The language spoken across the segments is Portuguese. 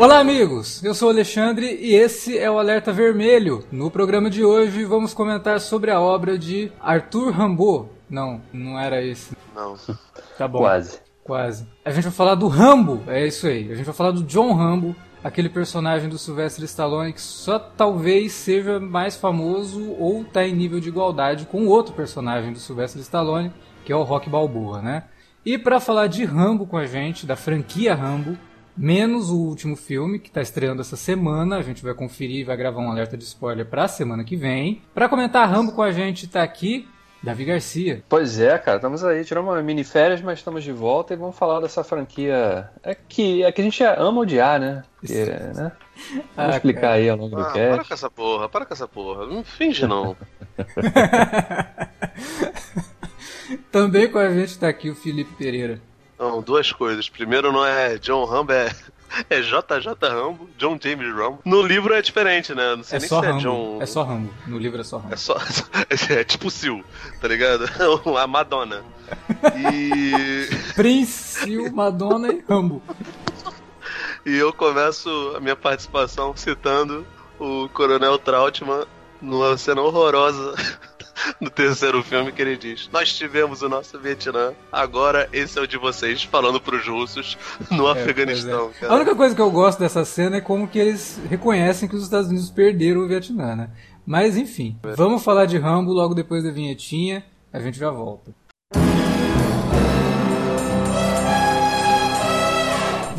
Olá, amigos! Eu sou o Alexandre e esse é o Alerta Vermelho. No programa de hoje vamos comentar sobre a obra de Arthur Rimbaud. Não, não era esse. Não. Tá bom. Quase. Quase. A gente vai falar do Rambo, é isso aí. A gente vai falar do John Rambo, aquele personagem do Sylvester Stallone que só talvez seja mais famoso ou tá em nível de igualdade com outro personagem do Sylvester Stallone, que é o Rock Balboa, né? E para falar de Rambo com a gente, da franquia Rambo, menos o último filme que está estreando essa semana, a gente vai conferir e vai gravar um alerta de spoiler para a semana que vem. Para comentar Rambo com a gente tá aqui Davi Garcia. Pois é, cara, estamos aí, tiramos uma mini férias, mas estamos de volta e vamos falar dessa franquia é que, é que a gente ama odiar, né? Que, né? Vamos Ah, explicar cara. aí ao longo do Ah, para cast. com essa porra, para com essa porra. Não finge não. Também com a gente tá aqui o Felipe Pereira. Não, duas coisas. Primeiro não é John Rambo, é, é JJ Rambo, John James Rambo. No livro é diferente, né? Não sei É nem só se é Rambo. John. É só Rambo. No livro é só Rambo. É só. É tipo o Sil, tá ligado? A Madonna. E. Prince, Madonna e Rambo. E eu começo a minha participação citando o Coronel Trautmann numa cena horrorosa no terceiro filme que ele diz: Nós tivemos o nosso Vietnã, agora esse é o de vocês, falando pros russos no Afeganistão. Pois é. cara. A única coisa que eu gosto dessa cena é como que eles reconhecem que os Estados Unidos perderam o Vietnã, né? Mas enfim, vamos falar de Rambo logo depois da vinhetinha. A gente já volta.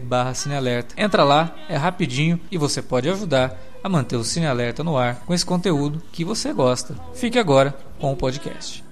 barra Cinealerta. Entra lá, é rapidinho e você pode ajudar a manter o Cine Alerta no ar com esse conteúdo que você gosta. Fique agora com o podcast.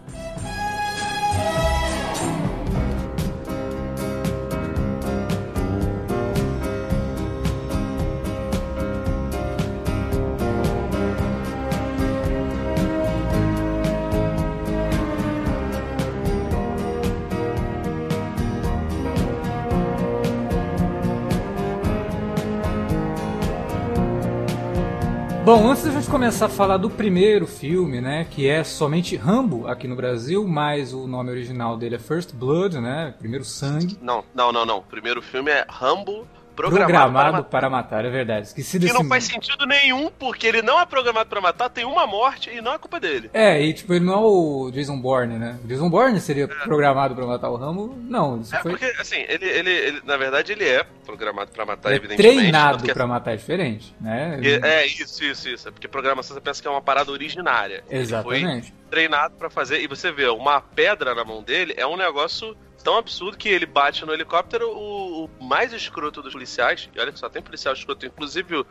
Começar a falar do primeiro filme, né, que é somente Rambo aqui no Brasil, mas o nome original dele é First Blood, né, Primeiro Sangue, Não, não, não, não. O primeiro filme é Rambo programado, programado, para para, matar, é verdade. Esqueci desse Que não faz sentido nenhum, porque ele não é programado pra matar, tem uma morte e não é culpa dele. É, e tipo, ele não é o Jason Bourne, né? O Jason Bourne seria programado para matar o Rambo? Não, isso É foi porque, assim, ele, ele, ele- na verdade, ele é programado pra matar, ele é evidentemente. treinado que- para matar é diferente, né? É, é, isso, isso, isso. É porque programação você pensa que é uma parada originária. Ele foi Exatamente. treinado pra fazer. E você vê, uma pedra na mão dele é um negócio tão absurdo que ele bate no helicóptero o, o mais escroto dos policiais. E olha que só tem policial escroto, inclusive o,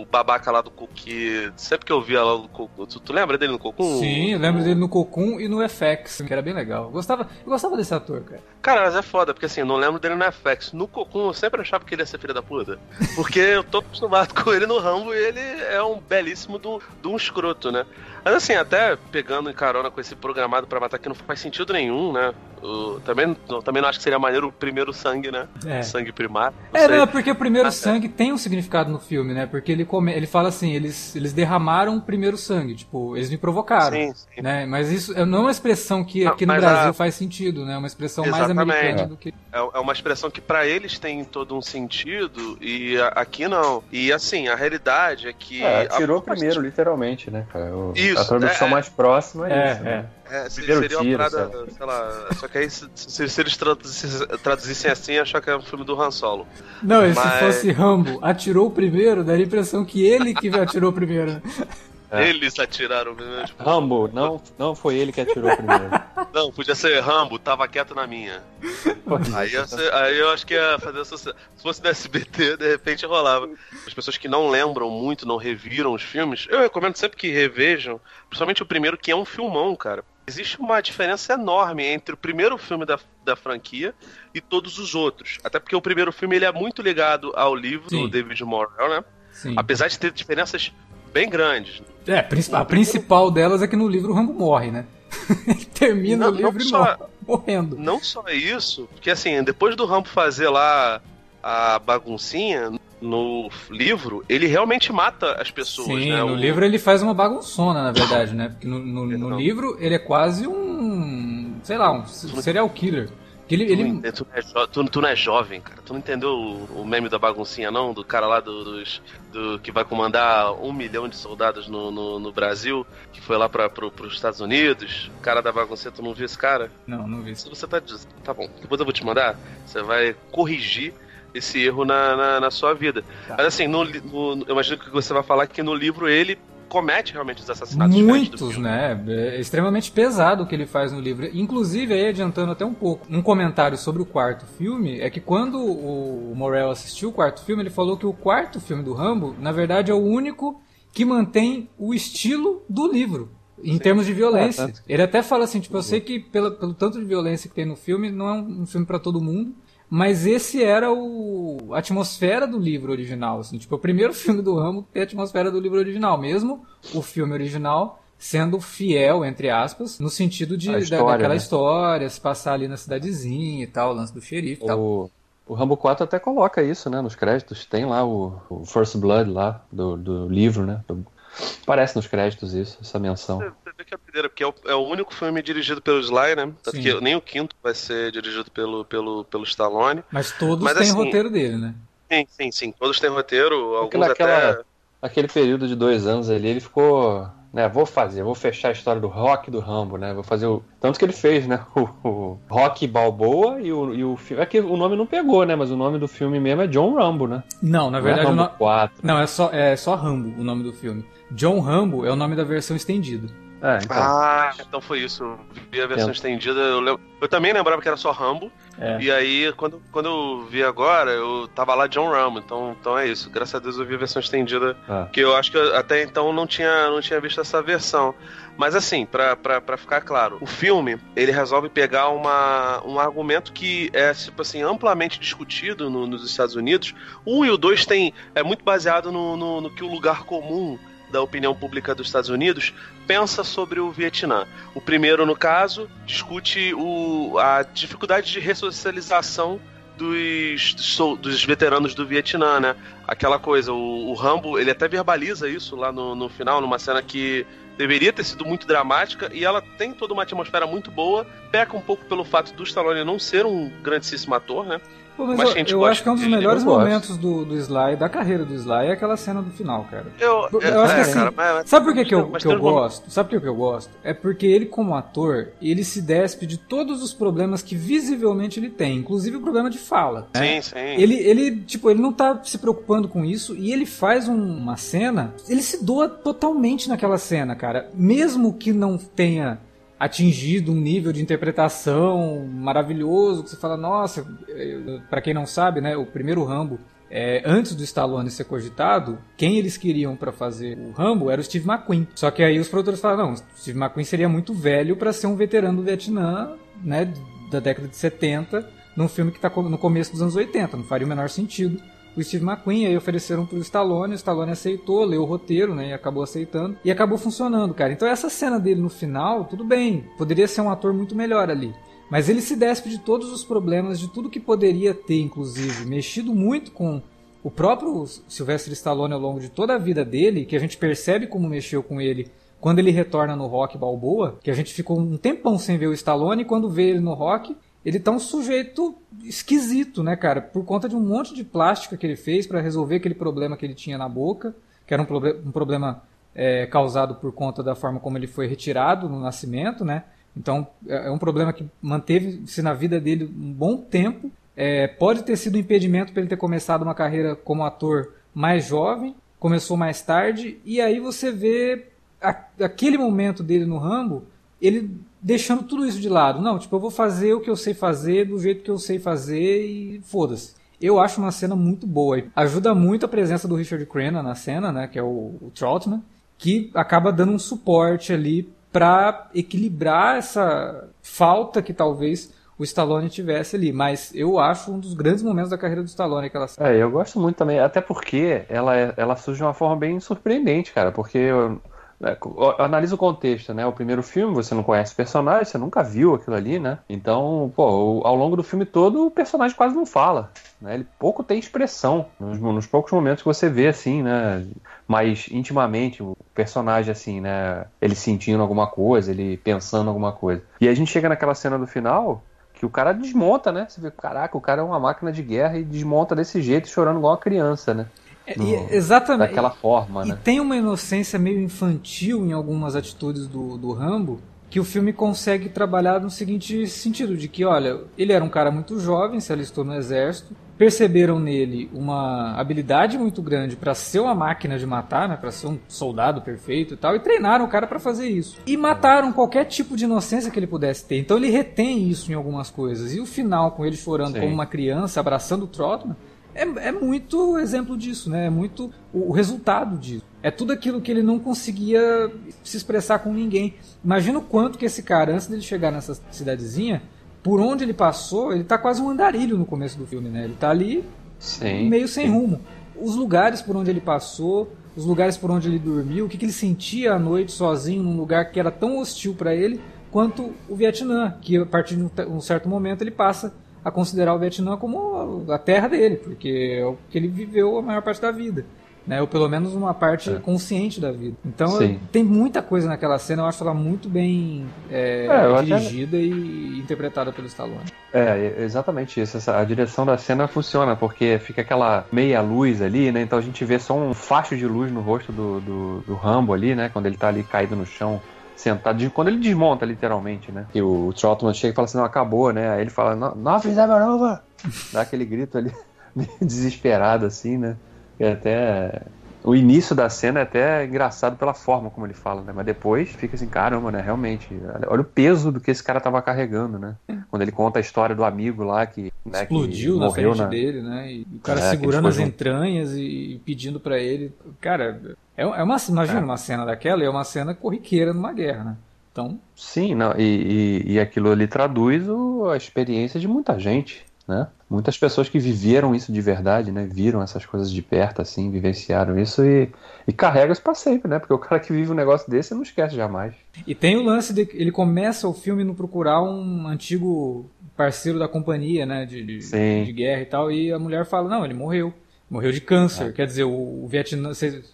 o babaca lá do Coco, que sempre que eu via lá no Coco. Tu, tu lembra dele no Coco? Sim, lembro dele no Cocum e no FX, que era bem legal. Gostava, eu gostava desse ator, cara. Cara, mas é foda, porque assim, eu não lembro dele no FX. No Cocum eu sempre achava que ele ia ser filho da puta. Porque eu tô acostumado com ele no Rambo e ele é um belíssimo de um, de um escroto, né? Mas assim, até pegando em carona com esse programado pra matar que não faz sentido nenhum, né? O- também, eu também não acho que seria maneiro o primeiro sangue, né? É. Sangue primário. Não É, sei. não, é porque o primeiro Ah, sangue tem um significado no filme, né? Porque ele, come, ele fala assim, eles, eles derramaram o primeiro sangue, tipo, eles me provocaram. Sim, sim. Né? Mas isso é- não é uma expressão que Não, aqui no mas Brasil a- faz sentido, né? É uma expressão mais Americana do que. É, é uma expressão que pra eles tem todo um sentido e a- aqui não. E assim, a realidade é que. É, a- atirou primeiro, literalmente, né, cara? O, Isso, a tradução é, é. mais próxima é, É, isso. é. Né? É, se- Primeiro seria tiro, uma parada, sei lá. Só que aí, se, se- se eles traduzissem, traduzissem assim, achar que é um filme do Han Solo. Não, e se Mas- fosse Rambo, atirou o primeiro, daria a impressão que ele que atirou primeiro. É. Eles atiraram primeiro. Tipo, Rambo, não, não foi ele que atirou primeiro. não, podia ser Rambo, tava quieto na minha. Aí eu, sei- aí eu acho que ia fazer sucesso. Se fosse do SBT, de repente rolava. As pessoas que não lembram muito, não reviram os filmes, eu recomendo sempre que revejam, principalmente o primeiro, que é um filmão, cara. Existe uma diferença enorme entre o primeiro filme da, da franquia e todos os outros. Até porque o primeiro filme ele é muito ligado ao livro Sim. do David Morrell, né? Sim. Apesar de ter diferenças bem grandes. É, a principal delas é que no livro o Rambo morre, né? Ele termina não, o livro morre, morrendo. Não só isso, porque assim, depois do Rambo fazer lá a baguncinha, no livro, ele realmente mata as pessoas, Sim, né? no o... livro ele faz uma bagunçona, na verdade, né? Porque no, no, no livro ele é quase um, sei lá, um serial killer. Ele, ele... Tu, não é tu, tu, não é jovem, cara. Tu não entendeu o, o meme da baguncinha, não? Do cara lá do, dos, do, que vai comandar um milhão de soldados no, no, no Brasil, que foi lá para pro, os Estados Unidos. O cara da baguncinha, tu não viu esse cara? Não, não vi. Se você tá. Tá bom, depois eu vou te mandar. Você vai corrigir esse erro na, na, na sua vida. Tá. Mas assim, no, no, eu imagino que você vai falar que no livro ele comete realmente os assassinatos. Muitos, né? É extremamente pesado o que ele faz no livro. Inclusive, aí adiantando até um pouco, um comentário sobre o quarto filme é que quando o Morel assistiu o quarto filme, ele falou que o quarto filme do Rambo, na verdade, é o único que mantém o estilo do livro. Em Sim. termos de violência. É, ele até fala assim, tipo, eu sei que pelo, pelo tanto de violência que tem no filme, não é um, um filme para todo mundo, mas esse era o a atmosfera do livro original, assim, tipo, o primeiro filme do Rambo tem a atmosfera do livro original, mesmo o filme original sendo fiel, entre aspas, no sentido de história, da, daquela né? história, se passar ali na cidadezinha e tal, o lance do xerife e tal. O, o Rambo 4 até coloca isso, né, nos créditos, tem lá o, o First Blood lá, do, do livro, né, do, Aparece nos créditos isso, essa menção. Que é primeira, porque é o, é o, único filme dirigido pelo Sly, né? Tanto que nem o quinto vai ser dirigido pelo, pelo, pelo Stallone. Mas todos Mas, têm assim, roteiro dele, né? Sim, sim, sim. Todos têm roteiro, porque alguns naquela, até... Aquele período de dois anos ali, ele ficou né, vou fazer, vou fechar a história do rock do Rambo, né? Vou fazer o. Tanto que ele fez, né? O, o Rock Balboa e o, e o filme. É que o nome não pegou, né? Mas o nome do filme mesmo é John Rambo, né? Não, na verdade. Não é Rambo no... 4. Não, é só, é só Rambo o nome do filme. John Rambo é o nome da versão estendida. É, então. Ah, então foi isso. Eu vi a versão é. estendida. Eu, lembro... eu também lembrava que era só Rambo. É. E aí, quando, quando eu vi agora, eu tava lá John Rambo. Então, então é isso. Graças a Deus eu vi a versão estendida. Ah. Que eu acho que eu, até então não tinha, não tinha visto essa versão. Mas assim, pra, pra, pra ficar claro, o filme, ele resolve pegar uma, um argumento que é, tipo assim, amplamente discutido no, nos Estados Unidos. Um e o dois tem, é muito baseado no, no, no que o lugar comum da opinião pública dos Estados Unidos pensa sobre o Vietnã. O primeiro, no caso, discute o, a dificuldade de ressocialização dos, dos, veteranos do Vietnã, né? Aquela coisa, o, o, Rambo, ele até verbaliza isso lá no, no final, numa cena que deveria ter sido muito dramática e ela tem toda uma atmosfera muito boa, peca um pouco pelo fato do Stallone não ser um grandíssimo ator, né? Pô, mas, mas eu, eu acho que é um dos melhores momentos do, do Sly, da carreira do Sly, é aquela cena do final, cara. Eu, eu, eu acho que é, assim, cara, mas, sabe por que, que eu, que eu gosto? Sabe por que eu gosto? É porque ele, como ator, ele se despe de todos os problemas que visivelmente ele tem, inclusive o problema de fala. Né? Sim, sim. Ele, ele, tipo, ele não tá se preocupando com isso e ele faz um, uma cena, ele se doa totalmente naquela cena, cara. Mesmo que não tenha atingido um nível de interpretação maravilhoso, que você fala, nossa, para quem não sabe, né, o primeiro Rambo, é, antes do Stallone ser cogitado, quem eles queriam para fazer o Rambo era o Steve McQueen. Só que aí os produtores falaram, não, Steve McQueen seria muito velho para ser um veterano do Vietnã, né, da década de 70, num filme que está no começo dos anos 80, não faria o menor sentido o Steve McQueen, aí ofereceram pro Stallone, o Stallone aceitou, leu o roteiro, né, e acabou aceitando, e acabou funcionando, cara. Então essa cena dele no final, tudo bem, poderia ser um ator muito melhor ali. Mas ele se despe de todos os problemas, de tudo que poderia ter, inclusive, mexido muito com o próprio Sylvester Stallone ao longo de toda a vida dele, que a gente percebe como mexeu com ele quando ele retorna no Rock Balboa, que a gente ficou um tempão sem ver o Stallone, e quando vê ele no Rock, ele tá um sujeito esquisito, né, cara? Por conta de um monte de plástica que ele fez para resolver aquele problema que ele tinha na boca, que era um, proble um problema é, causado por conta da forma como ele foi retirado no nascimento, né? Então é, é um problema que manteve-se na vida dele um bom tempo. É, pode ter sido um impedimento para ele ter começado uma carreira como ator mais jovem, começou mais tarde, e aí você vê a, aquele momento dele no Rambo, ele deixando tudo isso de lado. Não, tipo, eu vou fazer o que eu sei fazer do jeito que eu sei fazer e foda-se. Eu acho uma cena muito boa. Ajuda muito a presença do Richard Crenna na cena, né, que é o, o Troutman, que acaba dando um suporte ali para equilibrar essa falta que talvez o Stallone tivesse ali. Mas eu acho um dos grandes momentos da carreira do Stallone aquela cena. É, eu gosto muito também, até porque ela, é, ela surge de uma forma bem surpreendente, cara, porque analisa o contexto, né? O primeiro filme, você não conhece o personagem, você nunca viu aquilo ali, né? Então, pô, ao longo do filme todo, o personagem quase não fala. Né? Ele pouco tem expressão. Nos, nos, poucos momentos que você vê, assim, né? Mais intimamente, o personagem, assim, né? Ele sentindo alguma coisa, ele pensando alguma coisa. E a gente chega naquela cena do final, que o cara desmonta, né? Você vê, caraca, o cara é uma máquina de guerra e desmonta desse jeito, chorando igual uma criança, né? No, exatamente. Daquela forma, e, né? E tem uma inocência meio infantil em algumas atitudes do, do Rambo que o filme consegue trabalhar no seguinte sentido, de que, olha, ele era um cara muito jovem, se alistou no exército, perceberam nele uma habilidade muito grande para ser uma máquina de matar, né, para ser um soldado perfeito e tal, e treinaram o cara para fazer isso. E mataram qualquer tipo de inocência que ele pudesse ter. Então ele retém isso em algumas coisas. E o final com ele chorando Sim. como uma criança, abraçando o Trotman, é, é muito exemplo disso, né? É muito o, o resultado disso. É tudo aquilo que ele não conseguia se expressar com ninguém. Imagina o quanto que esse cara, antes dele chegar nessa cidadezinha, por onde ele passou, ele tá quase um andarilho no começo do filme, né? Ele tá ali sim, meio sem sim. rumo. Os lugares por onde ele passou, os lugares por onde ele dormiu, o que, que ele sentia à noite sozinho num lugar que era tão hostil para ele quanto o Vietnã, que a partir de um certo momento ele passa a considerar o Vietnã como a terra dele, porque é o que ele viveu a maior parte da vida. Né, ou pelo menos uma parte é. consciente da vida. Então tem muita coisa naquela cena, eu acho ela muito bem é, é, dirigida até... e interpretada pelo Stallone. É, exatamente isso. Essa, a direção da cena funciona, porque fica aquela meia luz ali, né? Então a gente vê só um facho de luz no rosto do, do, do Rambo ali, né? Quando ele tá ali caído no chão sentado, quando ele desmonta, literalmente, né? E o, Trotman chega e fala assim, não, acabou, né? Aí ele fala, nothing is ever over! Dá aquele grito ali, desesperado, assim, né? E até... O início da cena é até engraçado pela forma como ele fala, né? Mas depois fica assim, caramba, né? Realmente, olha o peso do que esse cara tava carregando, né? Quando ele conta a história do amigo lá que... Né, Explodiu que na frente na... dele, né? E o cara é, segurando as entranhas e pedindo para ele... Cara, é, é uma, imagina é. uma cena daquela, é uma cena corriqueira numa guerra, né? Então... Sim, não, e, e, e aquilo ali traduz o, a experiência de muita gente, né? Muitas pessoas que viveram isso de verdade, né? Viram essas coisas de perto, assim, vivenciaram isso e, e carrega isso pra sempre, né? Porque o cara que vive um negócio desse não esquece jamais. E tem o lance de ele começa o filme no procurar um antigo parceiro da companhia, né? De, de, de guerra e tal, e a mulher fala, não, ele morreu. Morreu de câncer. É. Quer dizer, o, o Vietnã.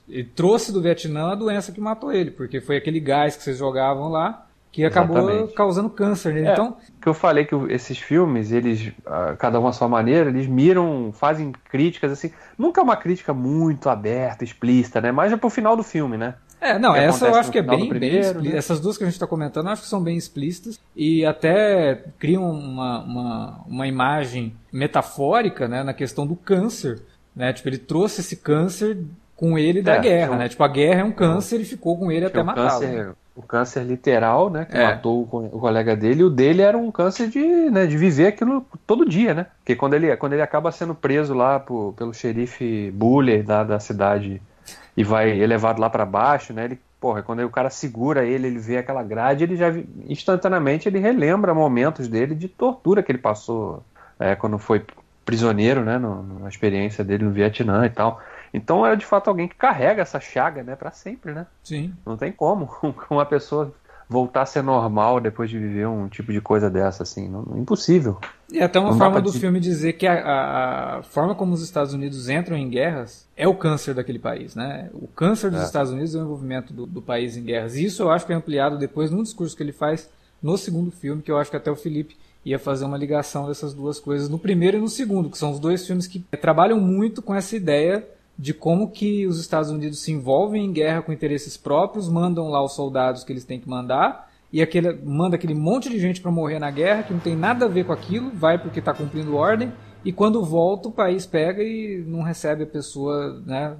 ele trouxe do Vietnã a doença que matou ele, porque foi aquele gás que vocês jogavam lá que acabou Exatamente. causando câncer nele. É, então, que eu falei que esses filmes, eles, cada um à sua maneira, eles miram, fazem críticas assim. Nunca é uma crítica muito aberta, explícita, né? Mas é pro final do filme, né? É, não, essa eu acho que é bem, primeiro, bem né? Essas duas que a gente está comentando, eu acho que são bem explícitas e até criam uma, uma, uma imagem metafórica né, na questão do câncer né? Tipo, ele trouxe esse câncer com ele da é, guerra, né? Tipo, a guerra é um câncer e ficou com ele até matá-lo. O câncer literal, né? Que é. matou o, colega dele. E o dele era um câncer de, né, de viver aquilo todo dia, né? Porque quando ele, quando ele acaba sendo preso lá por, pelo xerife Buller da, da cidade e vai elevado lá para baixo, né? Ele, porra, quando o cara segura ele, ele vê aquela grade, ele já instantaneamente ele relembra momentos dele de tortura que ele passou é, quando foi prisioneiro, né, no, na experiência dele no Vietnã e tal. Então é de fato alguém que carrega essa chaga, né, para sempre, né? Sim. Não tem como uma pessoa voltar a ser normal depois de viver um tipo de coisa dessa, assim, não, impossível. E até uma não forma do filme dizer que a, a, a, forma como os Estados Unidos entram em guerras é o câncer daquele país, né? O câncer dos é. Estados Unidos é o envolvimento do, do país em guerras. E isso eu acho que é ampliado depois num discurso que ele faz no segundo filme, que eu acho que até o Felipe ia fazer uma ligação dessas duas coisas no primeiro e no segundo, que são os dois filmes que trabalham muito com essa ideia de como que os Estados Unidos se envolvem em guerra com interesses próprios, mandam lá os soldados que eles têm que mandar e aquele, manda aquele monte de gente para morrer na guerra que não tem nada a ver com aquilo, vai porque está cumprindo ordem e quando volta o país pega e não recebe a pessoa, né?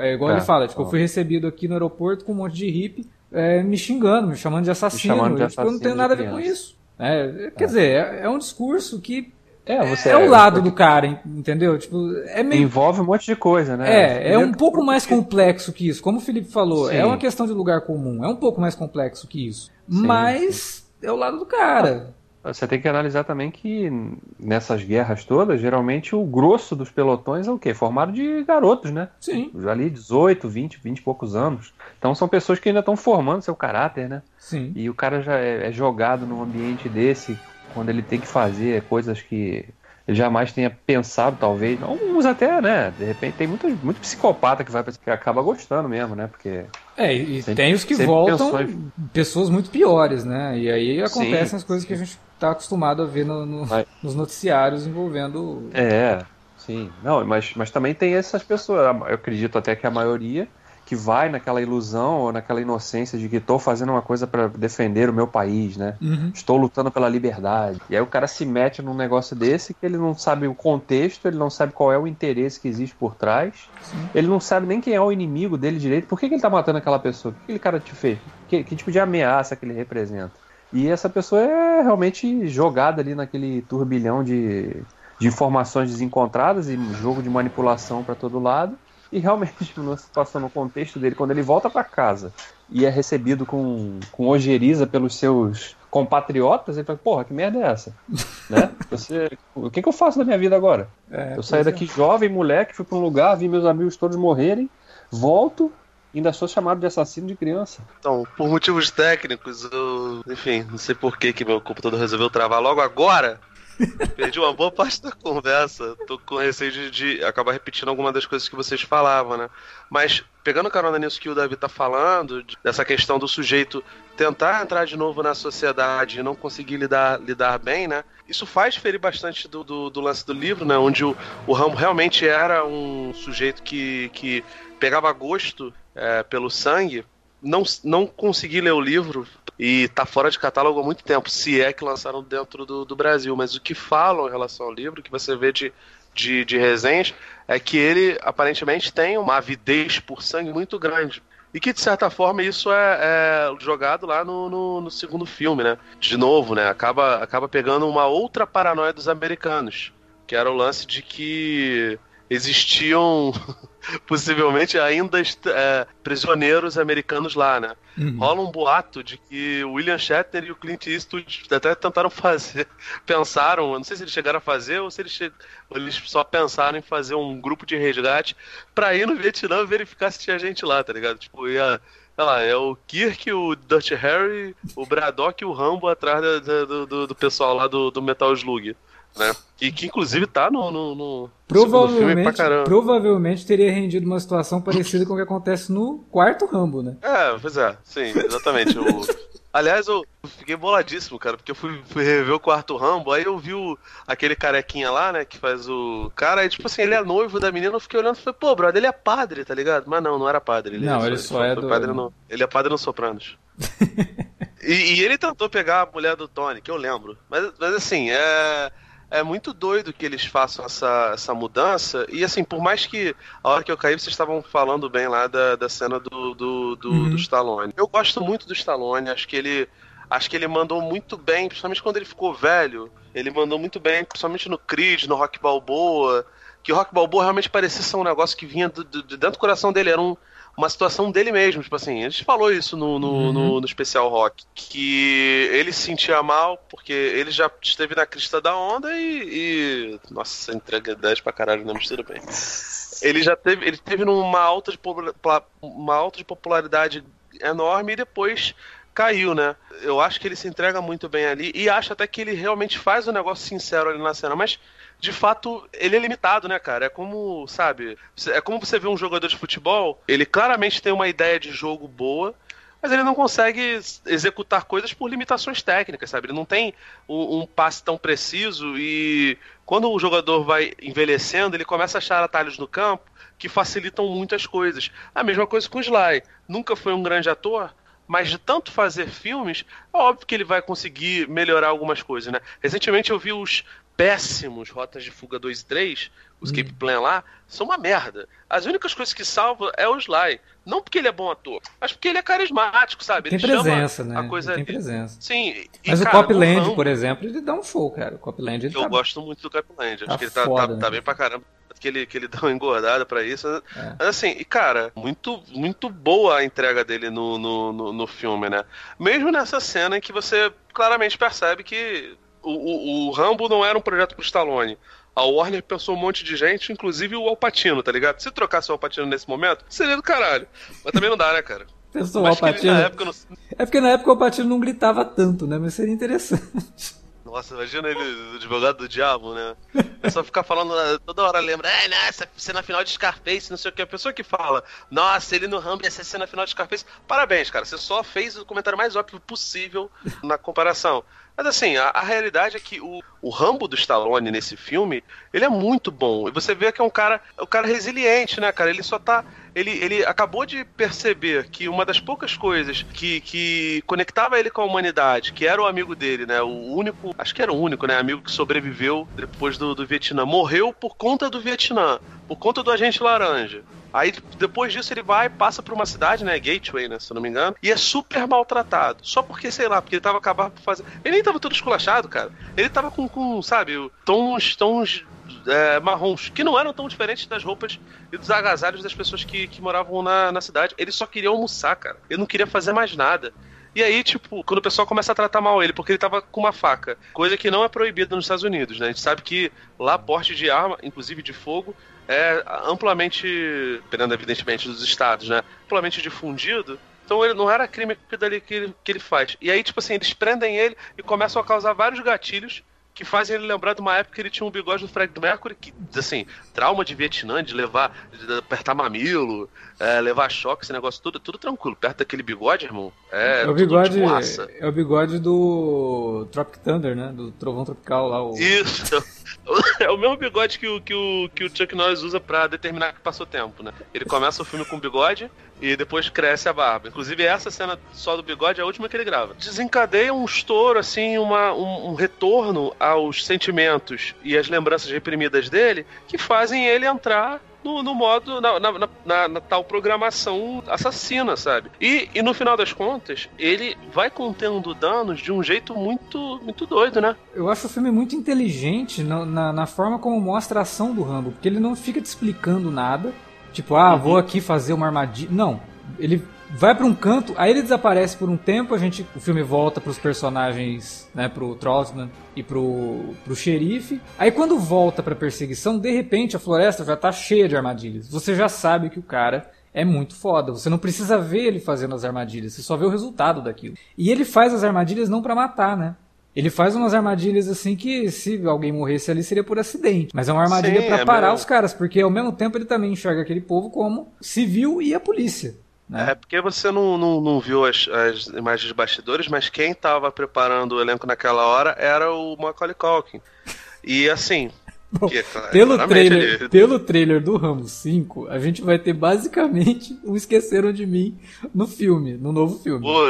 É igual é, ele fala, tipo, eu fui recebido aqui no aeroporto com um monte de hippie é, me xingando, me chamando de assassino. Chamando de assassino tipo, eu não tenho nada a ver com isso. É, quer é. dizer, é, é, um discurso que é, você é o lado do cara, entendeu? Tipo, é meio... Envolve um monte de coisa, né? É, é um pouco mais complexo que isso. Como o Felipe falou, sim. é uma questão de lugar comum. É um pouco mais complexo que isso. Sim, Mas sim. é o lado do cara. você tem que analisar também que nessas guerras todas, geralmente o grosso dos pelotões é o quê? Formado de garotos, né? Sim. Ali 18, 20, 20 e poucos anos. Então são pessoas que ainda estão formando seu caráter, né? Sim. E o cara já é, é jogado num ambiente desse, quando ele tem que fazer coisas que ele jamais tenha pensado, talvez. Uns até, né? De repente tem muito, muito psicopata que vai que acaba gostando mesmo, né? Porque. É, e sempre, tem os que voltam pessoas muito piores, né? E aí acontecem sim, as coisas sim. que a gente está acostumado a ver no, no, nos noticiários envolvendo. É, sim. Não, mas, mas também tem essas pessoas. Eu acredito até que a maioria que vai naquela ilusão ou naquela inocência de que estou fazendo uma coisa para defender o meu país, né? Uhum. Estou lutando pela liberdade. E aí o cara se mete num negócio desse que ele não sabe o contexto, ele não sabe qual é o interesse que existe por trás, Sim. ele não sabe nem quem é o inimigo dele direito. Por que, que ele está matando aquela pessoa? O que aquele cara te fez? Que, que tipo de ameaça que ele representa? E essa pessoa é realmente jogada ali naquele turbilhão de, de informações desencontradas e jogo de manipulação para todo lado. E realmente, numa situação no contexto dele, quando ele volta para casa e é recebido com, com ojeriza pelos seus compatriotas, ele fala, porra, que merda é essa? né? Você, o que, que eu faço da minha vida agora? É, eu saí daqui é. jovem, moleque, fui para um lugar, vi meus amigos todos morrerem, volto, ainda sou chamado de assassino de criança. Então, por motivos técnicos, eu, enfim, não sei por que, que meu computador resolveu travar logo agora. Perdi uma boa parte da conversa. Tô com receio de, de, acabar repetindo alguma das coisas que vocês falavam, né? Mas, pegando carona nisso que o Davi tá falando, de, dessa questão do sujeito tentar entrar de novo na sociedade e não conseguir lidar, lidar bem, né? Isso faz ferir bastante do, do, do lance do livro, né? Onde o, o Rambo realmente era um sujeito que, que pegava gosto é, pelo sangue. Não, não consegui ler o livro, e tá fora de catálogo há muito tempo, se é que lançaram dentro do, do Brasil. Mas o que falam em relação ao livro, que você vê de, de, de resenhas, é que ele aparentemente tem uma avidez por sangue muito grande. E que, de certa forma, isso é, é jogado lá no, no, no, segundo filme, né? De novo, né? Acaba, acaba pegando uma outra paranoia dos americanos. Que era o lance de que existiam possivelmente ainda é, prisioneiros americanos lá, né? Uhum. Rola um boato de que o William Shatner e o Clint Eastwood até tentaram fazer, pensaram, não sei se eles chegaram a fazer ou se eles, che... eles só pensaram em fazer um grupo de resgate pra ir no Vietnã verificar se tinha gente lá, tá ligado? Tipo, ia sei lá, é o Kirk, o Dutch Harry, o Braddock e o Rambo atrás do, do, do pessoal lá do, do Metal Slug né? E que inclusive tá no, no, no provavelmente, provavelmente teria rendido uma situação parecida com o que acontece no quarto Rambo, né? É, pois é, sim, exatamente. o... Aliás, eu fiquei boladíssimo, cara, porque eu fui, fui rever o quarto Rambo, aí eu vi o, aquele carequinha lá, né, que faz o. Cara, e tipo assim, ele é noivo da menina, eu fiquei olhando e falei, pô, brother, ele é padre, tá ligado? Mas não, não era padre. Ele não, ele só, só é do. Padre no... Ele é padre no Sopranos. e, e, ele tentou pegar a mulher do Tony, que eu lembro. Mas, mas assim, é é muito doido que eles façam essa, essa mudança. E assim, por mais que a hora que eu caí, vocês estavam falando bem lá da, da cena do, do, do, uhum. do Stallone. Eu gosto muito do Stallone, acho que ele. Acho que ele mandou muito bem, principalmente quando ele ficou velho. Ele mandou muito bem, principalmente no Creed, no Rock Balboa. Que o Rock Balboa realmente parecia ser um negócio que vinha do, do, dentro do coração dele. Era um, uma situação dele mesmo. Tipo assim, a gente falou isso no, no, uhum. no, no especial rock. Que ele se sentia mal porque ele já esteve na crista da onda e. e... Nossa, entrega 10 pra caralho, não, mas tudo bem. Ele já teve. Ele teve numa alta de, uma alta de popularidade enorme e depois caiu, né? Eu acho que ele se entrega muito bem ali e acho até que ele realmente faz um negócio sincero ali na cena, mas de fato, ele é limitado, né, cara? É como, sabe, é como você vê um jogador de futebol, ele claramente tem uma ideia de jogo boa, mas ele não consegue executar coisas por limitações técnicas, sabe? Ele não tem um, um, passe tão preciso e quando o jogador vai envelhecendo, ele começa a achar atalhos no campo que facilitam muitas coisas. A mesma coisa com o Sly. Nunca foi um grande ator, mas de tanto fazer filmes, é óbvio que ele vai conseguir melhorar algumas coisas, né? Recentemente eu vi os péssimos Rotas de Fuga 2 e 3, os hum. Cape Plan lá, são uma merda. As únicas coisas que salvam é o Sly. Não porque ele é bom ator, mas porque ele é carismático, sabe? Tem ele presença, né? A coisa... Tem presença. Sim. E, mas cara, o Copland, por exemplo, ele dá um show, cara. O Copland, ele Eu tá... gosto muito do Copland. Acho tá que ele tá, foda, tá, tá bem pra caramba que ele, que ele dá uma engordada para isso. É. Mas assim, e cara, muito, muito boa a entrega dele no, no, no, no, filme, né? Mesmo nessa cena em que você claramente percebe que o, o, o Rambo não era um projeto pro Stallone. A Warner pensou um monte de gente, inclusive o Alpatino, tá ligado? Se trocasse o Alpatino nesse momento, seria do caralho. Mas também não dá, né, cara? Pensou o Alpatino. Não... É porque na época o Alpatino não gritava tanto, né? Mas seria interessante. Nossa, imagina ele, o advogado do diabo, né? É só ficar falando toda hora, lembra, é, né, essa cena final de Scarface, não sei o que. A pessoa que fala, nossa, ele no Rambo essa cena final de Scarface. Parabéns, cara, você só fez o comentário mais óbvio possível na comparação. Mas assim, a, a, realidade é que o, o Rambo do Stallone nesse filme, ele é muito bom. E você vê que é um cara, um cara resiliente, né, cara? Ele só tá. Ele, ele acabou de perceber que uma das poucas coisas que, que conectava ele com a humanidade, que era o amigo dele, né? O único, acho que era o único, né? Amigo que sobreviveu depois do, do Vietnã. Morreu por conta do Vietnã, por conta do agente laranja. Aí depois disso ele vai, passa por uma cidade, né? Gateway, né? Se eu não me engano. E é super maltratado. Só porque, sei lá, porque ele tava acabando por fazer. Ele nem tava todo esculachado, cara. Ele tava com, com sabe, tons, tons é, marrons, que não eram tão diferentes das roupas e dos agasalhos das pessoas que, que moravam na, na cidade. Ele só queria almoçar, cara. Ele não queria fazer mais nada. E aí, tipo, quando o pessoal começa a tratar mal ele, porque ele tava com uma faca, coisa que não é proibida nos Estados Unidos, né? A gente sabe que lá porte de arma, inclusive de fogo, é amplamente, dependendo evidentemente dos estados, né? Amplamente difundido. Então ele não era crime dali que ele, que ele faz. E aí, tipo assim, eles prendem ele e começam a causar vários gatilhos que fazem ele lembrar de uma época que ele tinha um bigode do Fred Mercury, que, assim, trauma de Vietnã, de levar, de apertar mamilo, é, levar choque, esse negócio tudo, tudo tranquilo. Perto daquele bigode, irmão, é, é o bigode, É o bigode do Tropic Thunder, né? Do Trovão Tropical lá. O... Isso. É o mesmo bigode que o, que o, que o Chuck Norris usa para determinar que passou tempo, né? Ele começa o filme com bigode e depois cresce a barba. Inclusive, essa cena só do bigode é a última que ele grava. Desencadeia um estouro, assim, uma, um, um retorno aos sentimentos e as lembranças reprimidas dele que fazem ele entrar no, no modo, na, na, na, na, tal programação assassina, sabe? E, e no final das contas, ele vai contendo danos de um jeito muito, muito doido, né? Eu acho o filme muito inteligente na, na, na forma como mostra a ação do Rambo, porque ele não fica te explicando nada. Tipo, ah, uhum. vou aqui fazer uma armadilha. Não. Ele vai para um canto, aí ele desaparece por um tempo, a gente, o filme volta para os personagens, né, pro Trotsman e pro, pro xerife. Aí quando volta para perseguição, de repente a floresta já tá cheia de armadilhas. Você já sabe que o cara é muito foda. Você não precisa ver ele fazendo as armadilhas, você só vê o resultado daquilo. E ele faz as armadilhas não para matar, né? Ele faz umas armadilhas assim que se alguém morresse ali seria por acidente. Mas é uma armadilha para é parar os caras, porque ao mesmo tempo ele também enxerga aquele povo como civil e a polícia. Né? É porque você não, não, não viu as, as, imagens de bastidores, mas quem estava preparando o elenco naquela hora era o Macaulay Culkin. E assim, Bom, que, pelo, trailer, ele... pelo trailer do Rambo 5, a gente vai ter basicamente o Esqueceram de Mim no filme, no novo filme. Pô,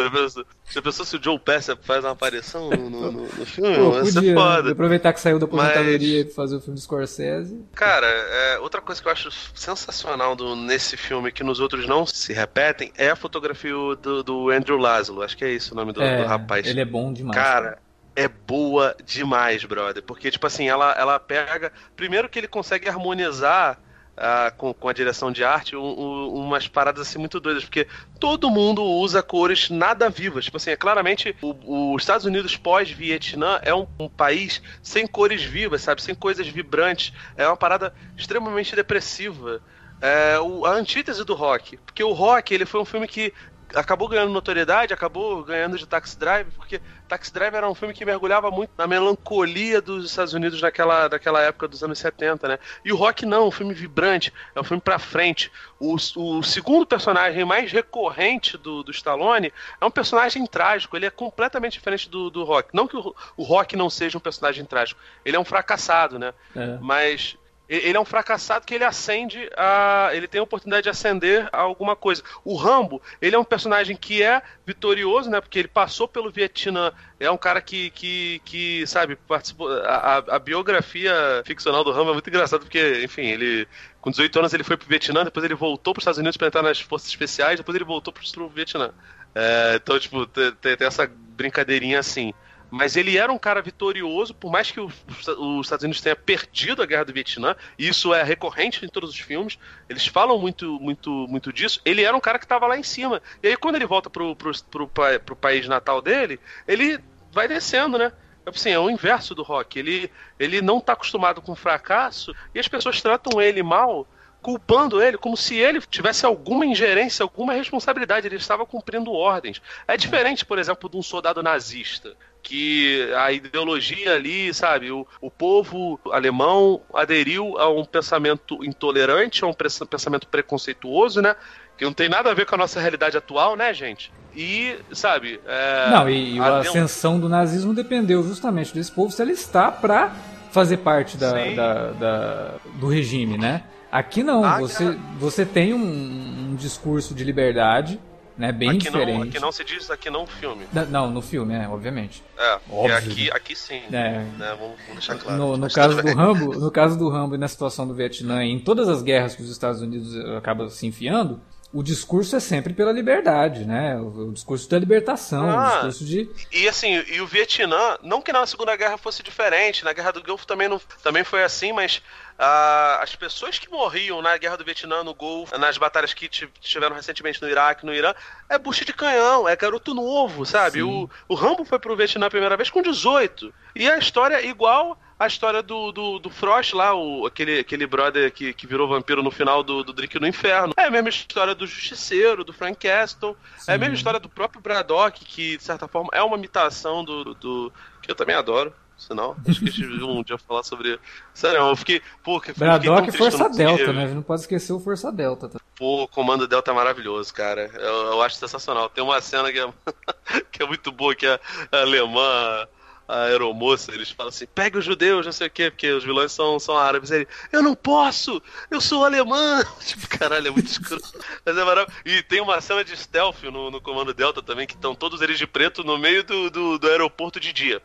você pensou se o Joe Pesci faz uma aparição no, no, no filme? Pô, podia, ser foda. Aproveitar que saiu da aposentadoria Mas... e fazer o filme do Scorsese. Cara, é, outra coisa que eu acho sensacional do, nesse filme, que nos outros não se repetem, é a fotografia do, do Andrew Laszlo. Acho que é isso o nome do, é, do rapaz. Ele é bom demais. Cara, é boa demais, brother. Porque, tipo assim, ela, ela pega. Primeiro que ele consegue harmonizar uh, com, com a direção de arte um, um, umas paradas assim muito doidas. Porque todo mundo usa cores nada vivas. Tipo assim, é claramente os Estados Unidos pós-Vietnã é um, um, país sem cores vivas, sabe? Sem coisas vibrantes. É uma parada extremamente depressiva. É, o, a antítese do rock. Porque o rock ele foi um filme que acabou ganhando notoriedade, acabou ganhando de Taxi Drive, porque Taxi Drive era um filme que mergulhava muito na melancolia dos Estados Unidos naquela, naquela época dos anos 70, né? E o Rock não, um filme vibrante, é um filme pra frente. O, o segundo personagem mais recorrente do, do Stallone é um personagem trágico, ele é completamente diferente do, do Rock. Não que o, o Rock não seja um personagem trágico, ele é um fracassado, né? É. Mas ele é um fracassado que ele acende a. Ele tem a oportunidade de acender a alguma coisa. O Rambo, ele é um personagem que é vitorioso, né? Porque ele passou pelo Vietnã. É um cara que, que, que sabe, participou. A, a biografia ficcional do Rambo é muito engraçado, porque, enfim, ele. Com 18 anos ele foi pro Vietnã, depois ele voltou para os Estados Unidos para entrar nas forças especiais, depois ele voltou pro Vietnã. É, então, tipo, tem, tem essa brincadeirinha assim. Mas ele era um cara vitorioso, por mais que os Estados Unidos tenha perdido a guerra do Vietnã, e isso é recorrente em todos os filmes, eles falam muito, muito, muito disso. Ele era um cara que estava lá em cima. E aí, quando ele volta pro, pro, pro, pro país natal dele, ele vai descendo, né? assim, é o inverso do Rock. Ele, ele não tá acostumado com fracasso e as pessoas tratam ele mal culpando ele como se ele tivesse alguma ingerência, alguma responsabilidade, ele estava cumprindo ordens. É diferente, por exemplo, de um soldado nazista, que a ideologia ali, sabe, o, o povo alemão aderiu a um pensamento intolerante, a um pensamento preconceituoso, né? Que não tem nada a ver com a nossa realidade atual, né, gente? E, sabe. É, não, e, a, a ascensão do nazismo dependeu justamente desse povo se ele está para fazer parte da, da, da, do regime, né? Aqui não, ah, você, você tem um, um, discurso de liberdade, né, bem aqui diferente. Não, aqui não se diz, aqui não no filme. Não, no filme, é, obviamente. É, Óbvio. aqui, aqui sim. É. Né, vamos, deixar claro. No, no caso do Rambo, no caso do Rambo e na situação do Vietnã, em todas as guerras que os Estados Unidos eh, acabam se enfiando, o discurso é sempre pela liberdade, né? O, o discurso da libertação, ah, o discurso de. E assim, e o Vietnã, não que na Segunda Guerra fosse diferente, na Guerra do Golfo também, não, também foi assim, mas ah, as pessoas que morriam na Guerra do Vietnã, no Golfo, nas batalhas que tiveram recentemente no Iraque, no Irã, é bucha de canhão, é garoto novo, sabe? O, o Rambo foi pro Vietnã a primeira vez com 18. E a história é igual a história do, do, do, Frost lá, o, aquele, aquele brother que, que virou vampiro no final do, do Drink no Inferno. É a mesma história do Justiceiro, do Frank Castle. Sim. É a mesma história do próprio Braddock, que de certa forma é uma imitação do. do que eu também adoro. Sinal, acho que a gente viu um dia falar sobre. Sério, eu fiquei. Pô, que Braddock e Força Delta, né? A gente não pode esquecer o Força Delta. Tá? Pô, o Comando Delta é maravilhoso, cara. Eu, eu acho sensacional. Tem uma cena que é, que é muito boa, que é a alemã a aeromoça, eles falam assim: pegue os judeus, não sei o quê, porque os vilões são, são árabes. Ele, eu não posso, eu sou alemã. Tipo, caralho, é muito escuro. Mas é maravilhoso. E tem uma cena de stealth no, no Comando Delta também, que estão todos eles de preto no meio do, do, do aeroporto de dia.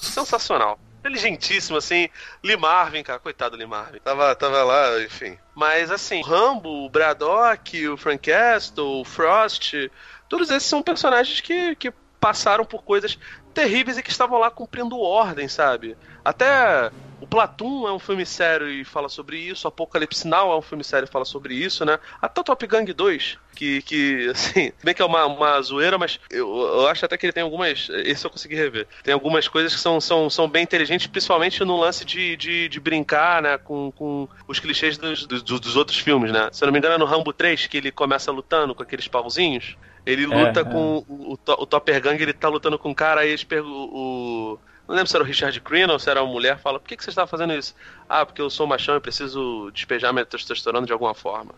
Sensacional. Inteligentíssimo, assim. Lee Marvin, cara, coitado do Lee Marvin. Tava, tava lá, enfim. Mas, assim, o Rambo, o Braddock, o Frank Castle, o Frost, todos esses são personagens que, que passaram por coisas terríveis e que estavam lá cumprindo ordem, sabe? Até o Platoon é um filme sério e fala sobre isso, Apocalipse Now é um filme sério e fala sobre isso, né? Até o Top Gang 2, que, que assim, bem que é uma, uma zoeira, mas eu, eu acho até que ele tem algumas. Esse eu consegui rever. Tem algumas coisas que são, são, são bem inteligentes, principalmente no lance de, de, de brincar, né, com, com os clichês dos, dos, dos, outros filmes, né? Se eu não me engano, é no Rambo 3 que ele começa lutando com aqueles pauzinhos. Ele é, luta é, com é. O, o, Topper Gang, ele tá lutando com um cara, aí eles perguntam. O, não lembro se era o Richard Green ou se era uma mulher, fala: Por que, que você está fazendo isso? Ah, porque eu sou machão e preciso despejar minha testosterona de alguma forma.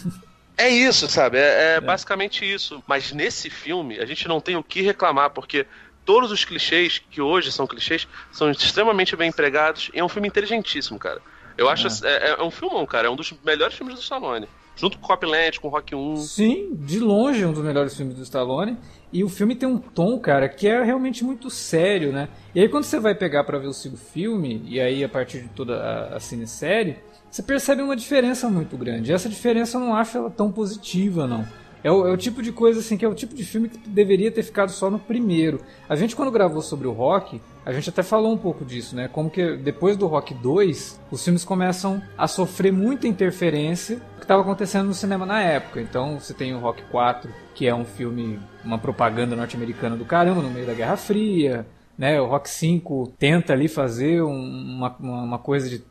é isso, sabe? É, é, é, basicamente isso. Mas nesse filme, a gente não tem o que reclamar, porque todos os clichês, que hoje são clichês, são extremamente bem empregados e é um filme inteligentíssimo, cara. Eu acho. É, é, é um filmão, cara. É um dos melhores filmes do Stallone. Junto com Copland, com Rock 1. Sim, de longe um dos melhores filmes do Stallone. E o filme tem um tom, cara, que é realmente muito sério, né? E aí quando você vai pegar para ver o filme, e aí a partir de toda a, a cinesérie, você percebe uma diferença muito grande. E essa diferença eu não acho ela tão positiva, não. É o, é o, tipo de coisa assim que é o tipo de filme que deveria ter ficado só no primeiro. A gente quando gravou sobre o Rock, a gente até falou um pouco disso, né? Como que depois do Rock 2, os filmes começam a sofrer muita interferência do que estava acontecendo no cinema na época. Então você tem o Rock 4, que é um filme, uma propaganda norte-americana do caramba no meio da Guerra Fria. Né, o Rock 5 tenta ali fazer uma, uma, uma coisa de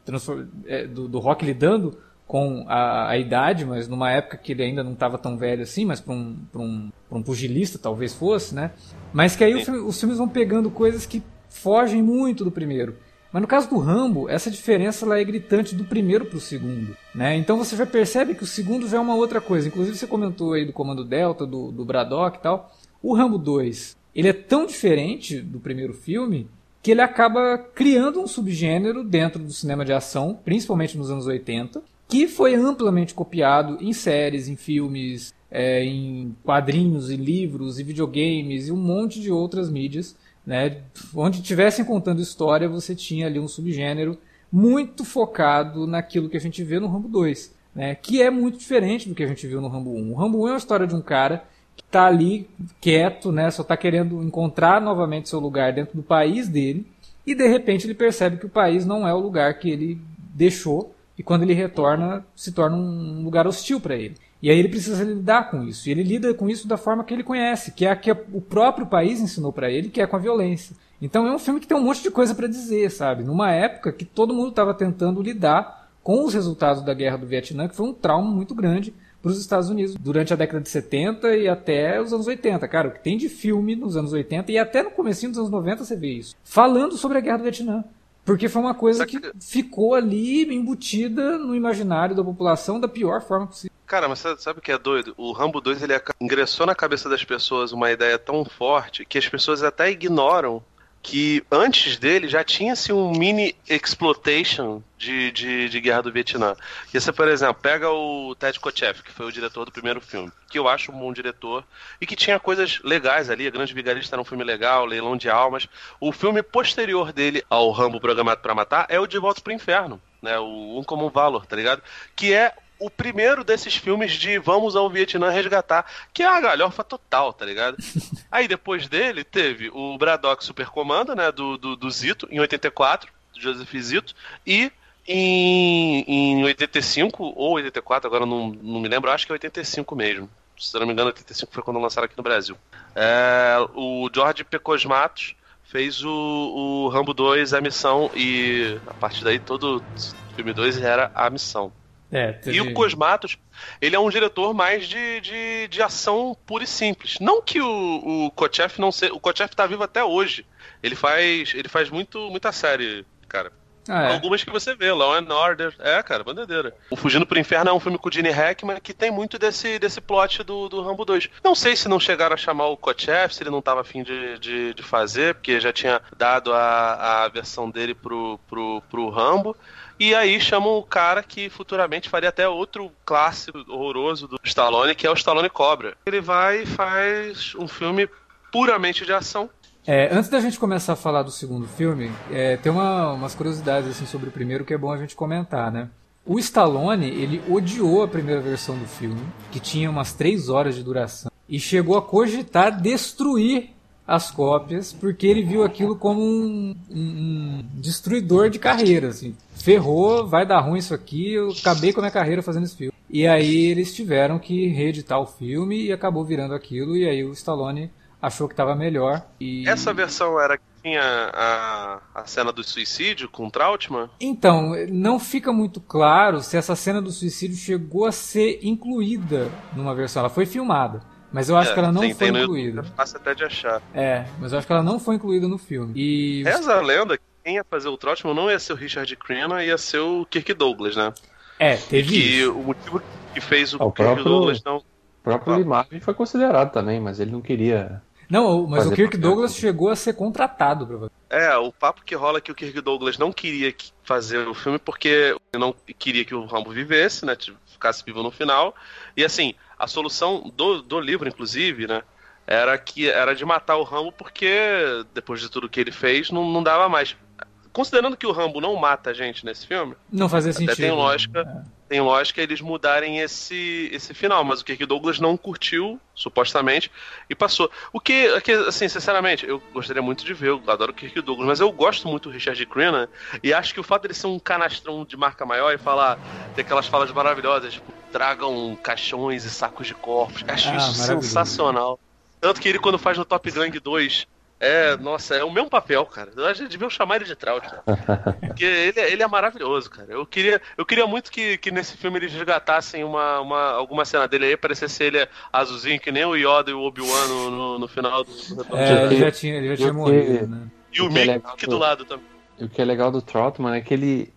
é, do, do rock lidando com a, a, idade, mas numa época que ele ainda não estava tão velho assim, mas para um, um, um pugilista talvez fosse, né? Mas que aí filme, os filmes vão pegando coisas que fogem muito do primeiro. Mas no caso do Rambo, essa diferença lá é gritante do primeiro para o segundo. Né? Então você já percebe que o segundo já é uma outra coisa. Inclusive você comentou aí do Comando Delta, do, do Braddock e tal. O Rambo 2, ele é tão diferente do primeiro filme que ele acaba criando um subgênero dentro do cinema de ação, principalmente nos anos 80, que foi amplamente copiado em séries, em filmes, é, em quadrinhos, em livros, e videogames e um monte de outras mídias. Né? Onde tivessem contando história, você tinha ali um subgênero muito focado naquilo que a gente vê no Rambo 2, né? que é muito diferente do que a gente viu no Rambo 1. O Rambo 1 é uma história de um cara que está ali quieto, né? só está querendo encontrar novamente seu lugar dentro do país dele, e de repente ele percebe que o país não é o lugar que ele deixou e quando ele retorna se torna um lugar hostil para ele. E aí ele precisa lidar com isso. E ele lida com isso da forma que ele conhece, que é a que o próprio país ensinou para ele, que é com a violência. Então é um filme que tem um monte de coisa para dizer, sabe? Numa época que todo mundo estava tentando lidar com os resultados da guerra do Vietnã, que foi um trauma muito grande para os Estados Unidos durante a década de 70 e até os anos 80. Cara, o que tem de filme nos anos 80 e até no comecinho dos anos 90 você vê isso. Falando sobre a guerra do Vietnã. Porque foi uma coisa que ficou ali embutida no imaginário da população da pior forma possível. Cara, mas sabe o que é doido? O Rambo 2 ele ingressou na cabeça das pessoas uma ideia tão forte que as pessoas até ignoram que antes dele já tinha-se um mini exploitation de, de, de, Guerra do Vietnã. E você, por exemplo, pega o Ted Kotcheff, que foi o diretor do primeiro filme, que eu acho um bom diretor, e que tinha coisas legais ali, A Grande Vigarista era um filme legal, Leilão de Almas. O filme posterior dele ao Rambo Programado para Matar é o De Volta pro Inferno, né, o Um Comum Valor, tá ligado? Que é o primeiro desses filmes de vamos ao Vietnã resgatar, que é a galhofa total, tá ligado? Aí depois dele teve o Braddock Supercomando, né, do, do, do Zito, em 84, do Joseph Zito, e em, em 85 ou 84, agora não, não me lembro, acho que é 85 mesmo. Se não me engano, 85 foi quando lançaram aqui no Brasil. É, o George P. Cosmatos fez o, o Rambo 2, a missão, e a partir daí todo filme 2 era a missão. É, teve... E o Cosmatos, ele é um diretor mais de, de, de ação pura e simples. Não que o, o não seja. O Kochef tá vivo até hoje. Ele faz. Ele faz muito, muita série, cara. Ah, é. Algumas que você vê, Law and Order. É, cara, bandeira. O Fugindo pro Inferno é um filme com o Gene Hackman que tem muito desse, desse plot do, do Rambo 2. Não sei se não chegaram a chamar o Kochef, se ele não tava afim de, de, de fazer, porque já tinha dado a, a versão dele pro, pro, pro Rambo. E aí chamam o cara que futuramente faria até outro clássico horroroso do Stallone, que é o Stallone Cobra. Ele vai e faz um filme puramente de ação. É, antes da gente começar a falar do segundo filme, é, tem uma, umas curiosidades assim, sobre o primeiro que é bom a gente comentar, né? O Stallone, ele odiou a primeira versão do filme, que tinha umas três horas de duração, e chegou a cogitar destruir as cópias, porque ele viu aquilo como um, um, destruidor de carreira, assim. Ferrou, vai dar ruim isso aqui, eu acabei com a minha carreira fazendo esse filme. E aí eles tiveram que reeditar o filme e acabou virando aquilo, e aí o Stallone achou que estava melhor. E... Essa versão era que tinha a, a cena do suicídio com o Trautmann? Então, não fica muito claro se essa cena do suicídio chegou a ser incluída numa versão. Ela foi filmada. Mas eu acho é, que ela não foi incluída. É fácil até de achar. É, mas eu acho que ela não foi incluída no filme. E... Reza a lenda que quem ia fazer o Trotman não ia ser o Richard Crenna, ia ser o Kirk Douglas, né? É, teve que isso. o motivo que fez o, ah, o Kirk próprio, Douglas não... O próprio Lee Marvin foi considerado também, mas ele não queria... Não, mas o Kirk Douglas chegou a ser contratado, provavelmente. É, o papo que rola é que o Kirk Douglas não queria fazer o filme porque ele não queria que o Rambo vivesse, né? Ficasse vivo no final. E assim, a solução do, do livro, inclusive, né? Era que era de matar o Rambo porque, depois de tudo que ele fez, não, não dava mais. Considerando que o Rambo não mata a gente nesse filme. Não fazia sentido. Tem lógica. É tem lógica eles mudarem esse, esse final, mas o Kirk Douglas não curtiu, supostamente, e passou. O que, assim, sinceramente, eu gostaria muito de ver, eu adoro o Kirk Douglas, mas eu gosto muito do Richard Crenna, e acho que o fato dele ser um canastrão de marca maior e falar, ter aquelas falas maravilhosas, tipo, tragam caixões e sacos de corpos, acho ah, isso sensacional. Tanto que ele, quando faz no Top Gang 2, é, nossa, é o mesmo papel, cara. A gente devia chamar ele de Trout, cara. Porque ele, ele é maravilhoso, cara. Eu queria, eu queria muito que, que nesse filme eles resgatassem uma, uma, alguma cena dele aí, parecesse ele azulzinho, que nem o Yoda e o Obi-Wan no, no, no, final do. É, ele já tinha, ele já tinha morrido, né? E o, o Mick é do, do lado também. O que é legal do Troutman é que ele,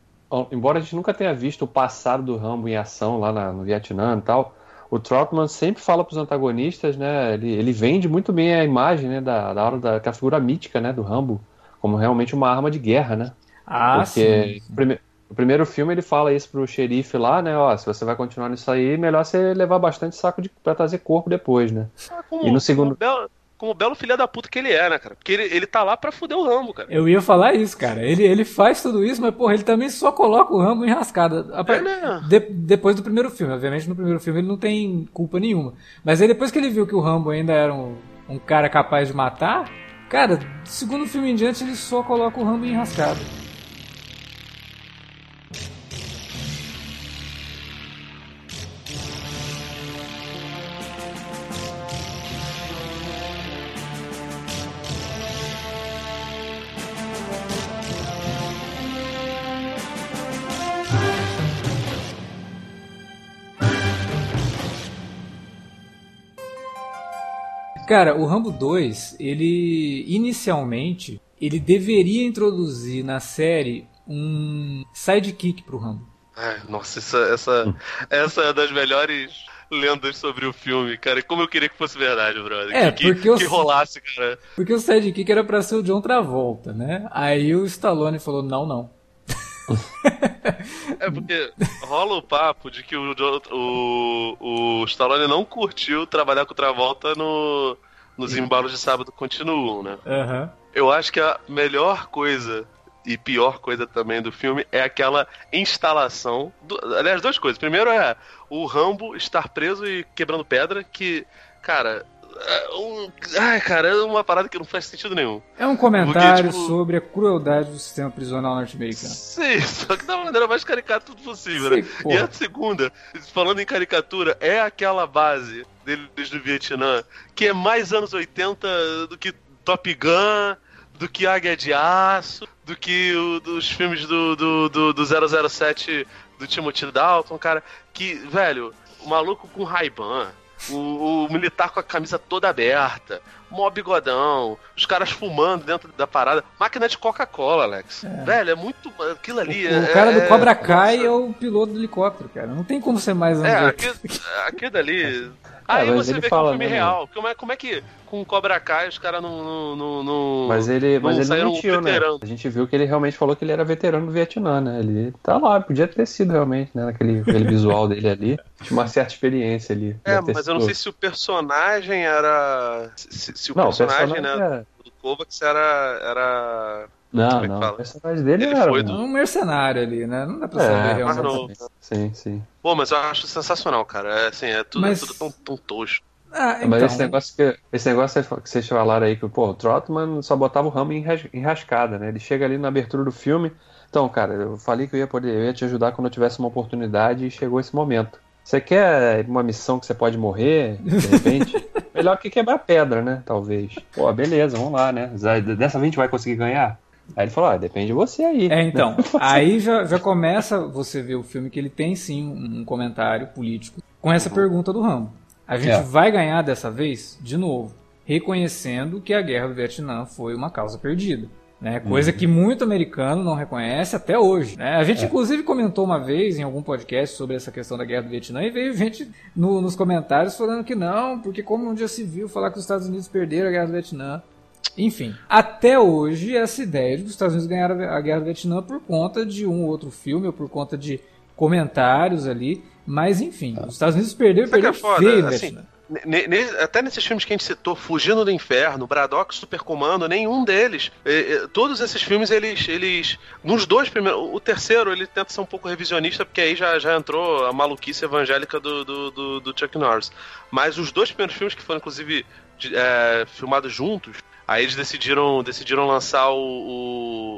embora a gente nunca tenha visto o passado do Rambo em ação lá na, no Vietnã e tal o Trotman sempre fala para os antagonistas, né? Ele, ele vende muito bem a imagem, né? Da, da hora da, da figura mítica, né? Do Rambo, como realmente uma arma de guerra, né? Ah, Porque sim. O, prime, o primeiro filme ele fala isso pro xerife lá, né? Ó, se você vai continuar nisso aí, melhor você levar bastante saco de, pra trazer corpo depois, né? Ah, como, e no segundo. Belo, como belo filho da puta que ele é, né, cara? Porque ele, ele tá lá pra fuder o Rambo, cara. Eu ia falar isso, cara. Ele, ele faz tudo isso, mas, porra, ele também só coloca o Rambo enrascada. É, né? De, depois do primeiro filme. Obviamente, no primeiro filme ele não tem culpa nenhuma. Mas aí depois que ele viu que o Rambo ainda era um, um cara capaz de matar, cara, segundo filme em diante ele só coloca o Rambo enrascado. Cara, o Rambo 2, ele inicialmente ele deveria introduzir na série um sidekick pro Rambo. Ai, nossa, essa, essa, essa é das melhores lendas sobre o filme, cara. E como eu queria que fosse verdade, brother. É, que, porque que, eu- rolasse, cara. Porque o sidekick era pra ser o John Travolta, né? Aí o Stallone falou: não, não. É porque rola o papo de que o, o, o Stallone não curtiu trabalhar com o Travolta no, nos embalos de sábado continuam, né? Aham. Eu acho que a melhor coisa e pior coisa também do filme é aquela instalação. do- aliás, duas coisas. Primeiro é o Rambo estar preso e quebrando pedra, que, cara. É um, ai, cara, é uma parada que não faz sentido nenhum. É um comentário Porque, tipo- sobre a crueldade do sistema prisional norte-americano. Sim, só que da maneira mais caricatura possível, né? Sim, E porra. a segunda, falando em caricatura, é aquela base deles do Vietnã, que é mais anos 80 do que Top Gun, do que Águia de Aço, do que o, dos filmes do, do, do, do 007 do Timothy Dalton, cara. Que, velho, o maluco com Ray-Ban, o, o militar com a camisa toda aberta, mó bigodão, os caras fumando dentro da parada. Máquina de Coca-Cola, Alex. Velho, é muito. Aquilo ali. O é, cara do é- Cobra Kai nossa. é o piloto do helicóptero, cara. Não tem como ser mais anos É, 80. aquilo, aquilo dali. Aí mas você ele vê que é um filme né, real. Como é, como é que com Cobra Kai os caras não, não, não, Mas ele, mas não ele saíram não mentiu, né? veterano. A gente viu que ele realmente falou que ele era veterano do Vietnã, né? Ele tá lá, podia ter sido realmente, né? Naquele aquele visual dele ali. Tinha uma certa experiência ali. É, mas eu não sido- sei se o personagem era. Se, se o Não, o personagem, personagem né, era- do Kovacs era. era... Não, Como é não. fala? O personagem dele Ele era. foi um- do- É um mercenário ali, né? Não dá pra É, saber realmente. não. Sim, sim. Pô, mas eu acho sensacional, cara. É assim, é tudo, Mas- tudo tão, tão tosco. Ah, então, Mas esse negócio, que, esse negócio que vocês falaram aí, que pô, o Trotman só botava o Rambo em ras- em rascada, né? Ele chega ali na abertura do filme. Então, cara, eu falei que eu ia poder, eu ia te ajudar quando eu tivesse uma oportunidade e chegou esse momento. Você quer uma missão que você pode morrer, de repente? Melhor que quebrar pedra, né? Talvez. Pô, beleza, vamos lá, né? Dessa vez a gente vai conseguir ganhar? Aí ele falou, ah, depende de você aí. É, então. Aí já, já começa você ver o filme que ele tem sim um, comentário político com essa pergunta do Rambo. A gente É. vai ganhar dessa vez? De novo. Reconhecendo que a guerra do Vietnã foi uma causa perdida. Né? Coisa que muito americano não reconhece até hoje. Né? A gente, inclusive, comentou uma vez em algum podcast sobre essa questão da guerra do Vietnã e veio gente no- nos comentários falando que não, porque como um dia se viu falar que os Estados Unidos perderam a guerra do Vietnã. Enfim, até hoje essa ideia de que os Estados Unidos ganharam a guerra do Vietnã por conta de um ou outro filme ou por conta de comentários ali, mas enfim, os Estados Unidos perderam e Sabe o que é perderam foda? feio Assim, até nesses filmes que a gente citou, Fugindo do Inferno, Braddock, Supercomando, nenhum deles. eh, eh, todos esses filmes, eles. eles nos dois primeiros. O terceiro, ele tenta ser um pouco revisionista, porque aí já, já entrou a maluquice evangélica do, do, do- do Chuck Norris. Mas os dois primeiros filmes, que foram, inclusive, eh, filmados juntos. Aí eles decidiram, decidiram lançar o,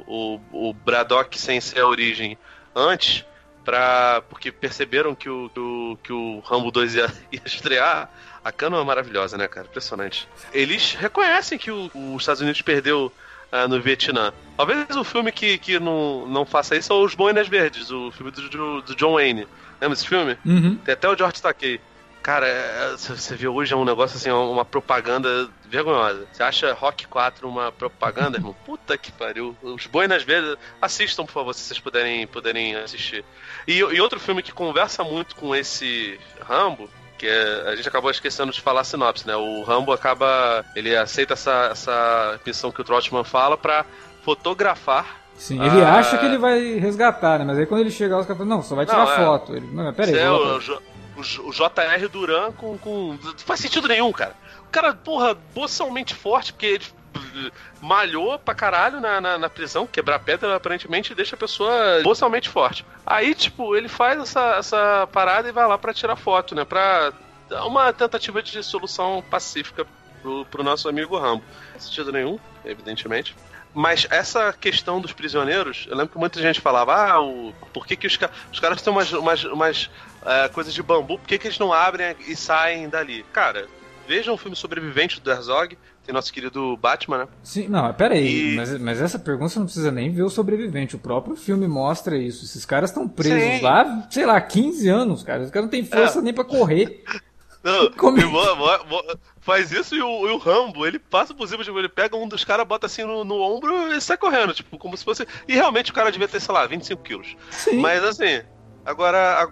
o, o, o Braddock sem ser a origem antes, pra, porque perceberam que o, que o, que o Rambo 2 ia, ia estrear. A cana é maravilhosa, né, cara? Impressionante. Eles reconhecem que o- os Estados Unidos perdeu ah, no Vietnã. Talvez o filme que, que não, não faça isso é Os Boinas Verdes, o filme do, do, do John Wayne. Lembra esse filme? Uhum. Tem até o George Takei. Cara, é- você você vê hoje é um negócio assim, uma propaganda vergonhosa. Você acha Rock 4 uma propaganda, irmão? Puta que pariu. Os Boinas Verdes, assistam, por favor, se vocês puderem, puderem assistir. E, e outro filme que conversa muito com esse Rambo, que é- a gente acabou esquecendo de falar a sinopse, né? O Rambo acaba. Ele aceita essa, essa missão que o Trotman fala pra fotografar. Sim, ele Ah. acha que ele vai resgatar, né? Mas aí quando ele chegar, os caras falam, não, só vai tirar Não, é. foto. Ele, não, mas peraí, é, volta. o, o JR Duran com, com. Não faz sentido nenhum, cara. O cara, porra, boçalmente forte, porque ele eh, malhou pra caralho na, na, na prisão, quebrar pedra aparentemente deixa a pessoa boçalmente forte. Aí, tipo, ele faz essa, essa parada e vai lá pra tirar foto, né? Pra dar uma tentativa de solução pacífica pro, pro nosso amigo Rambo. Não faz sentido nenhum, evidentemente. Mas essa questão dos prisioneiros, eu lembro que muita gente falava, ah, o, por que, que os, os caras têm umas, umas, umas é, coisas de bambu, por que, que eles não abrem e saem dali? Cara, vejam o filme Sobrevivente do Herzog, tem nosso querido Batman, né? Sim, não, peraí, E- mas, mas essa pergunta você não precisa nem ver o sobrevivente. O próprio filme mostra isso. Esses caras estão presos Sim. lá, sei lá, 15 anos, cara. Os caras não têm força nem pra correr. Não, Como- mo- mo- mo- faz isso e o, e o Rambo, ele passa por cima, tipo, ele pega um dos caras, bota assim no, no ombro e sai correndo, tipo, como se fosse. E realmente o cara devia ter, sei lá, 25 quilos. Sim. Mas assim, agora,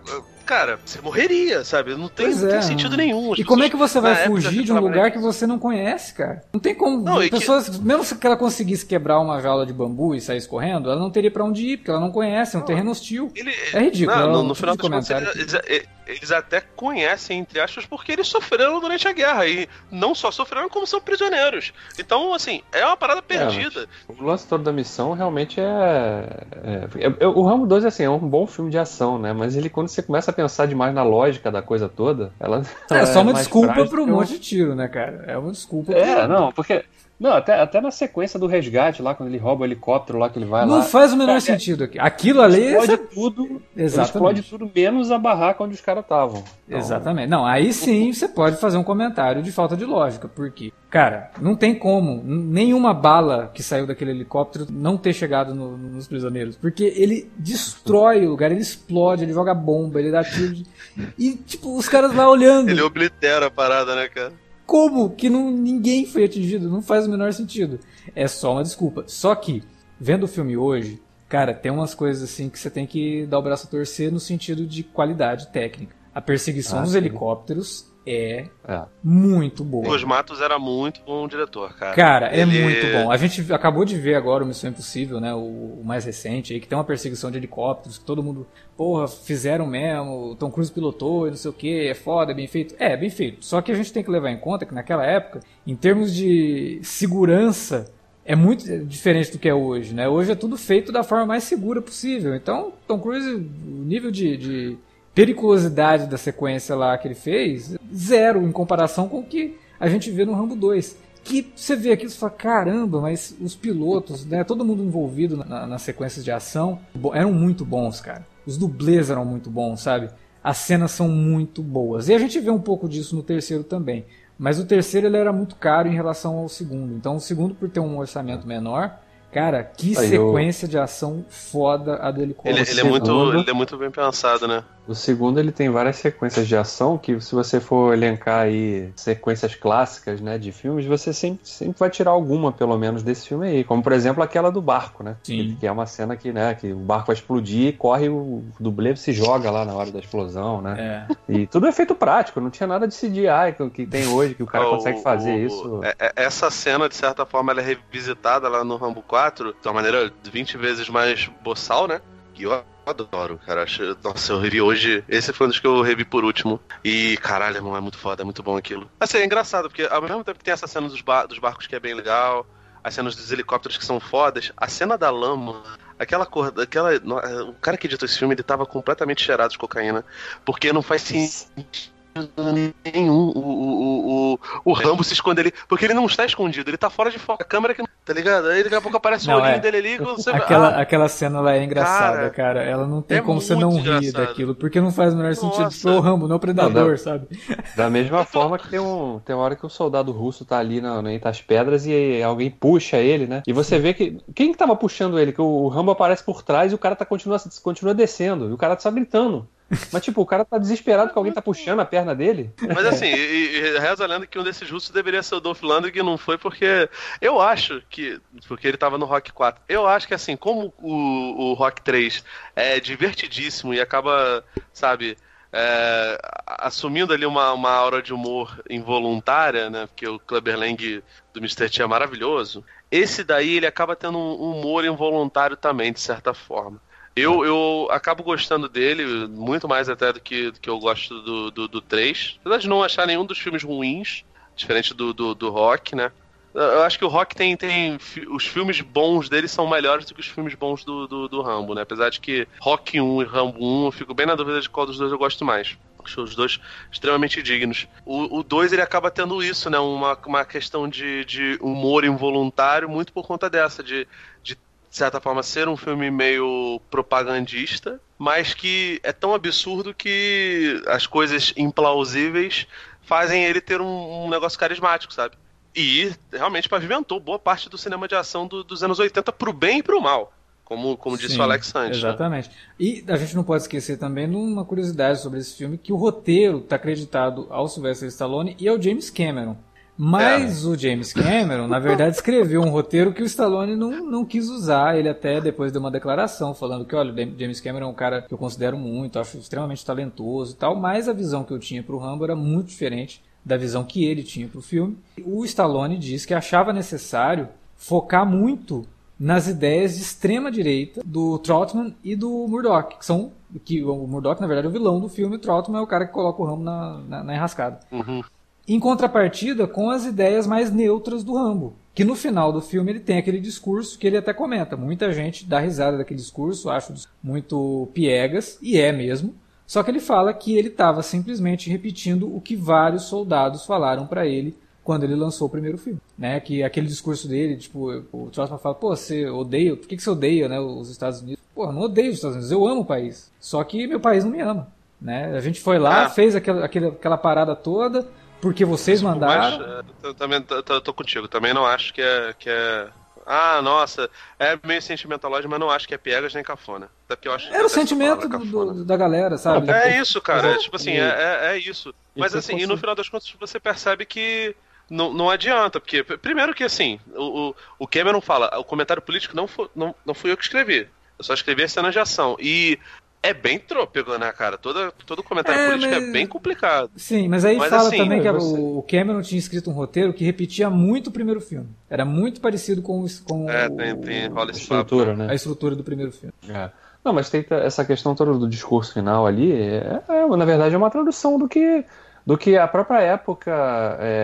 cara, você morreria, sabe? Não tem, não é. tem sentido nenhum. As e como é que você vai fugir de um lugar que você não conhece, cara? Não tem como. Não, pessoas, que... mesmo que ela conseguisse quebrar uma jaula de bambu e sair escorrendo, ela não teria para onde ir, porque ela não conhece, é um terreno hostil. Ele... É ridículo. Não, no, no final das contas, eles até conhecem, entre aspas, porque eles sofreram durante a guerra. E não só sofreram, como são prisioneiros. Então, assim, é uma parada é, perdida. É, o lance todo da missão realmente é, é, é, O Rambo 2 assim, é um bom filme de ação, né? Mas ele, quando você começa a pensar demais na lógica da coisa toda, ela. É, ela só uma desculpa para um monte de tiro, né, cara? É uma desculpa. É, pro... não, porque não, até, até na sequência do resgate lá, quando ele rouba o helicóptero lá que ele vai não lá. Não faz o menor sentido aqui. Aquilo ali. Explode tudo. Exatamente. Explode tudo menos a barraca onde os caras estavam. Então... Exatamente. Não, aí sim você pode fazer um comentário de falta de lógica, porque, cara, não tem como nenhuma bala que saiu daquele helicóptero não ter chegado no, nos prisioneiros. Porque ele destrói o lugar, ele explode, ele joga bomba, ele dá tiro. De... E, tipo, os caras lá olhando. Ele oblitera a parada, né, cara? Como que não, ninguém foi atingido? Não faz o menor sentido. É só uma desculpa. Só que, vendo o filme hoje, cara, tem umas coisas assim que você tem que dar o braço a torcer no sentido de qualidade técnica. A perseguição ah, dos sim. helicópteros é, é, muito boa. Os Matos era muito bom diretor, cara. Cara, é Ele... muito bom. A gente acabou de ver agora o Missão Impossível, né? O, o, mais recente aí, que tem uma perseguição de helicópteros, que todo mundo, porra, fizeram mesmo, o Tom Cruise pilotou e não sei o que, é foda, é bem feito. É, bem feito. Só que a gente tem que levar em conta que naquela época, em termos de segurança, é muito diferente do que é hoje, né? Hoje é tudo feito da forma mais segura possível. Então, Tom Cruise, o nível de, de periculosidade da sequência lá que ele fez, zero em comparação com o que a gente vê no Rambo 2. Que você vê aqui e fala, caramba, mas os pilotos, né, todo mundo envolvido na, nas sequências de ação, eram muito bons, cara. Os dublês eram muito bons, sabe? As cenas são muito boas. E a gente vê um pouco disso no terceiro também. Mas o terceiro ele era muito caro em relação ao segundo. Então o segundo, por ter um orçamento menor, Cara, que Aí sequência eu... de ação foda a do helicóptero. Ele, ele, é muito, ele é muito bem pensado, né? O segundo ele tem várias sequências de ação que se você for elencar aí sequências clássicas, né, de filmes, você sempre, sempre vai tirar alguma, pelo menos, desse filme aí. Como, por exemplo, aquela do barco, né? Sim. Que, é uma cena que, né, que o barco vai explodir e corre o dublê se joga lá na hora da explosão, né? É. E tudo é feito prático, não tinha nada de CGI que, que tem hoje, que o cara o, consegue fazer o, isso. É, é, essa cena, de certa forma, ela é revisitada lá no Rambo 4 de uma maneira 20 vezes mais boçal, né? Adoro, cara. Nossa, eu revi hoje. Esse foi um dos que eu revi por último. E caralho, irmão, é muito foda, é muito bom aquilo. Assim, é engraçado, porque ao mesmo tempo que tem essa cena dos, bar dos barcos que é bem legal, as cenas dos helicópteros que são fodas, a cena da lama, aquela cor, aquela. O cara que editou esse filme, ele tava completamente cheirado de cocaína. Porque não faz sentido nenhum o, o, o, o Rambo se esconder ali. Porque ele não está escondido, ele tá fora de foco. A câmera que. Tá ligado? Aí daqui a pouco aparece não, o olhinho é. dele ali. Você... Aquela, ah, aquela cena lá é engraçada, cara. cara. Ela não tem é como você não rir daquilo. Porque não faz o menor sentido pro Rambo, não o Predador, não, sabe? Da mesma forma que tem, um, tem uma hora que o soldado russo tá ali na, entre as pedras e alguém puxa ele, né? E você vê que. Quem que tava puxando ele? Que o, o Rambo aparece por trás e o cara tá, continua, continua descendo. E o cara tá só gritando. Mas, tipo, o cara tá desesperado que alguém tá puxando a perna dele. Mas assim, e, e reza a lenda que um desses russos deveria ser o Dolph Lundgren e não foi porque. Eu acho que. Porque ele tava no Rock 4. Eu acho que assim, como o, o Rock 3 é divertidíssimo e acaba, sabe. É, assumindo ali uma, uma aura de humor involuntária, né? Porque o Clubber Lang do Mr. T é maravilhoso. Esse daí ele acaba tendo um humor involuntário também, de certa forma. Eu, eu acabo gostando dele, muito mais até do que, do que eu gosto do, do, do 3. Apesar de não achar nenhum dos filmes ruins, diferente do, do, do Rock, né? Eu acho que o Rock tem, tem. Os filmes bons dele são melhores do que os filmes bons do, do, do, Rambo, né? Apesar de que Rock 1 e Rambo 1, eu fico bem na dúvida de qual dos dois eu gosto mais. Acho os dois extremamente dignos. O 2 ele acaba tendo isso, né? Uma, uma questão de, de humor involuntário, muito por conta dessa, de, de de certa forma, ser um filme meio propagandista, mas que é tão absurdo que as coisas implausíveis fazem ele ter um, um negócio carismático, sabe? E realmente pavimentou boa parte do cinema de ação do, dos anos 80 pro bem e pro mal. Como, como disse Sim, o Alex antes. Né? Exatamente. Né? E a gente não pode esquecer também de uma curiosidade sobre esse filme, que o roteiro está acreditado ao Sylvester Stallone e ao James Cameron. Mas é. o James Cameron, na verdade, escreveu um roteiro que o Stallone não, não quis usar. Ele até depois deu uma declaração falando que, olha, James Cameron é um cara que eu considero muito, acho extremamente talentoso e tal, mas a visão que eu tinha pro Rambo era muito diferente da visão que ele tinha pro filme. O Stallone disse que achava necessário focar muito nas ideias de extrema direita do Trotman e do Murdoch, que são que o Murdoch na verdade é o vilão do filme, o Trotman é o cara que coloca o Rambo na, na, na enrascada. Uhum. Em contrapartida com as ideias mais neutras do Rambo, que no final do filme ele tem aquele discurso que ele até comenta. Muita gente dá risada daquele discurso, acho muito piegas, e é mesmo. Só que ele fala que ele estava simplesmente repetindo o que vários soldados falaram para ele quando ele lançou o primeiro filme, né? Que aquele discurso dele, tipo, o Trotsman fala, pô, você odeia, por que, que você odeia, né, os Estados Unidos? Pô, não odeio os Estados Unidos, eu amo o país. Só que meu país não me ama, né? A gente foi lá, ah. fez aquela, aquela, aquela parada toda, porque vocês mandaram. Mas, é, eu também tô, contigo, também não acho que é, que é. Ah, nossa, é meio sentimentalógico, mas não acho que é piegas nem cafona. Até porque eu acho Era o sentimento do, do, da galera, sabe? É isso, cara. É, tipo assim, é, é, é isso. Mas assim, e no final das contas você percebe que não, não adianta, porque, primeiro que assim, o, o Cameron fala, o comentário político não, foi, não, não fui eu que escrevi. Eu só escrevi a cena de ação. E é bem trôpego, né, cara? Todo, todo comentário é, político é mas... é bem complicado. Sim, mas aí mas, fala assim, também que você... o Cameron tinha escrito um roteiro que repetia muito o primeiro filme. Era muito parecido com, com é, tem, tem, a estrutura, né? A estrutura do primeiro filme. É. Não, mas tem essa questão toda do discurso final ali, é, é, na verdade é uma tradução do que do que a própria época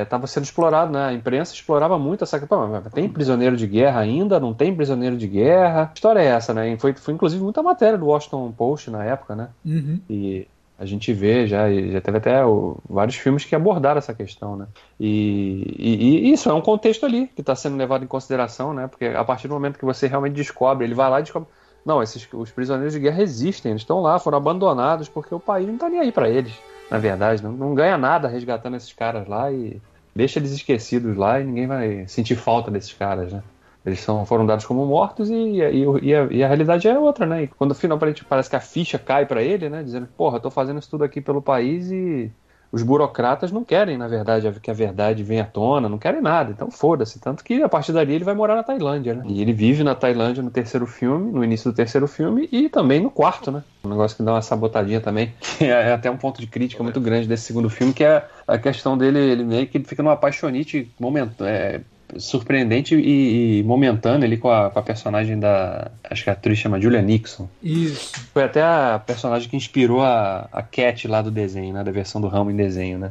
estava é, sendo explorado, né? A imprensa explorava muito essa questão. Tem prisioneiro de guerra ainda? Não tem prisioneiro de guerra? Que história é essa, né? E foi, foi inclusive muita matéria do Washington Post na época, né? Uhum. E a gente vê já, já teve até o, vários filmes que abordaram essa questão, né? E, e, e isso é um contexto ali que está sendo levado em consideração, né? Porque a partir do momento que você realmente descobre, ele vai lá e descobre. Não, esses, os prisioneiros de guerra existem, eles estão lá, foram abandonados porque o país não está nem aí para eles na verdade. Não, não ganha nada resgatando esses caras lá e deixa eles esquecidos lá e ninguém vai sentir falta desses caras, né? Eles são, foram dados como mortos e, e, e, a, e a, realidade é outra, né? E quando finalmente parece que a ficha cai para ele, né? Dizendo, porra, tô fazendo isso tudo aqui pelo país e os burocratas não querem, na verdade, que a verdade venha à tona, não querem nada. Então foda-se. Tanto que a partir dali ele vai morar na Tailândia, né? E ele vive na Tailândia no terceiro filme, no início do terceiro filme e também no quarto, né? Um negócio que dá uma sabotadinha também, que é até um ponto de crítica muito grande desse segundo filme, que é a questão dele, ele meio que fica numa apaixonite momento, é, surpreendente e, e momentâneo ali com a, com a, personagem da. Acho que a atriz chama Julia Nixon. Isso. Foi até a personagem que inspirou a, a Cat lá do desenho, né? Da versão do Ramo em desenho, né?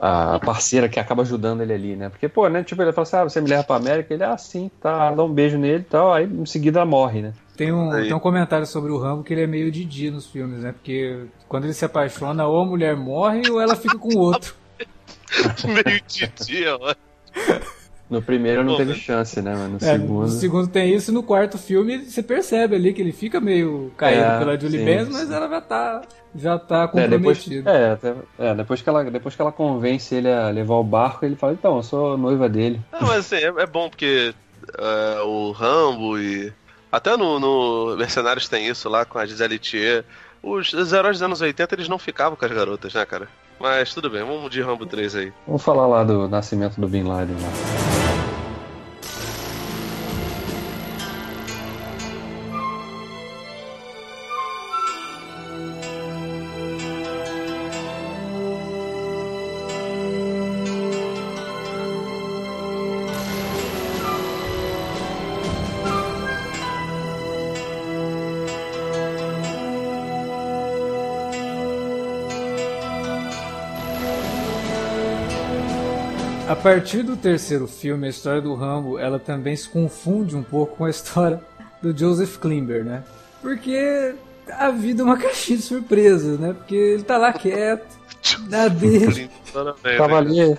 A, a, parceira que acaba ajudando ele ali, né? Porque, pô, né? Tipo, ele fala assim: ah, você me leva pra América? Ele, ah, sim, tá, dá um beijo nele e tal. Aí em seguida morre, né? Tem um, tem um comentário sobre o Rambo que ele é meio Didi nos filmes, né? Porque quando ele se apaixona, ou a mulher morre ou ela fica com o outro. meio Didi, ó. No primeiro não teve chance, né, mano? No é, segundo. No segundo tem isso, no quarto filme você percebe ali que ele fica meio caído é, pela Julie Benz, mas ela já tá, já tá comprometida. É, depois, é, é, depois, que ela, depois que ela convence ele a levar o barco, ele fala, então, eu sou noiva dele. Não, mas assim, é, é bom porque é, o Rambo e. Até no, no Mercenários tem isso lá com a Gisele Thier. Os, os heróis dos anos 80 eles não ficavam com as garotas, né, cara? Mas tudo bem, vamos de Rambo 3 aí. Vamos falar lá do nascimento do Bin Laden lá. Partir do terceiro filme, a história do Rambo, ela também se confunde um pouco com a história do Joseph Klimber, né? Porque a vida é uma caixinha de surpresas, né? Porque ele tá lá quieto, na dele. Tava ali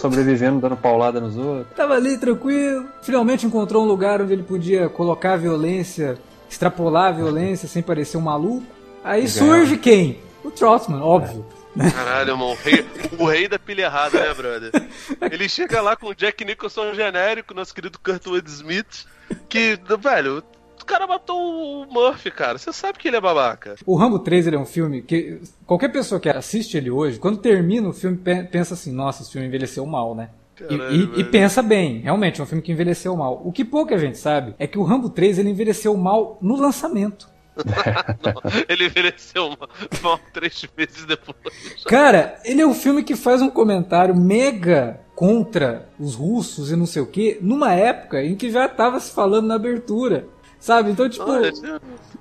sobrevivendo, dando paulada nos outros. Tava ali tranquilo. Finalmente encontrou um lugar onde ele podia colocar a violência, extrapolar a violência sem parecer um maluco. Aí surge quem? O Trotman, óbvio. Caralho, irmão, o rei, o rei da pilha errada, né, brother? Ele chega lá com o Jack Nicholson genérico, nosso querido Kurtwood Smith, que, velho, cara matou o Murphy, cara. Você sabe que ele é babaca. O Rambo 3 ele é um filme que qualquer pessoa que assiste ele hoje, quando termina o filme, pensa assim: nossa, esse filme envelheceu mal, né? Caralho, e, e, e, pensa bem, realmente, é um filme que envelheceu mal. O que pouca gente sabe é que o Rambo 3 ele envelheceu mal no lançamento. ele envelheceu mal três meses depois. Cara, ele é um filme que faz um comentário mega contra os russos e não sei o que, numa época em que já estava se falando na abertura. Sabe? Então, tipo.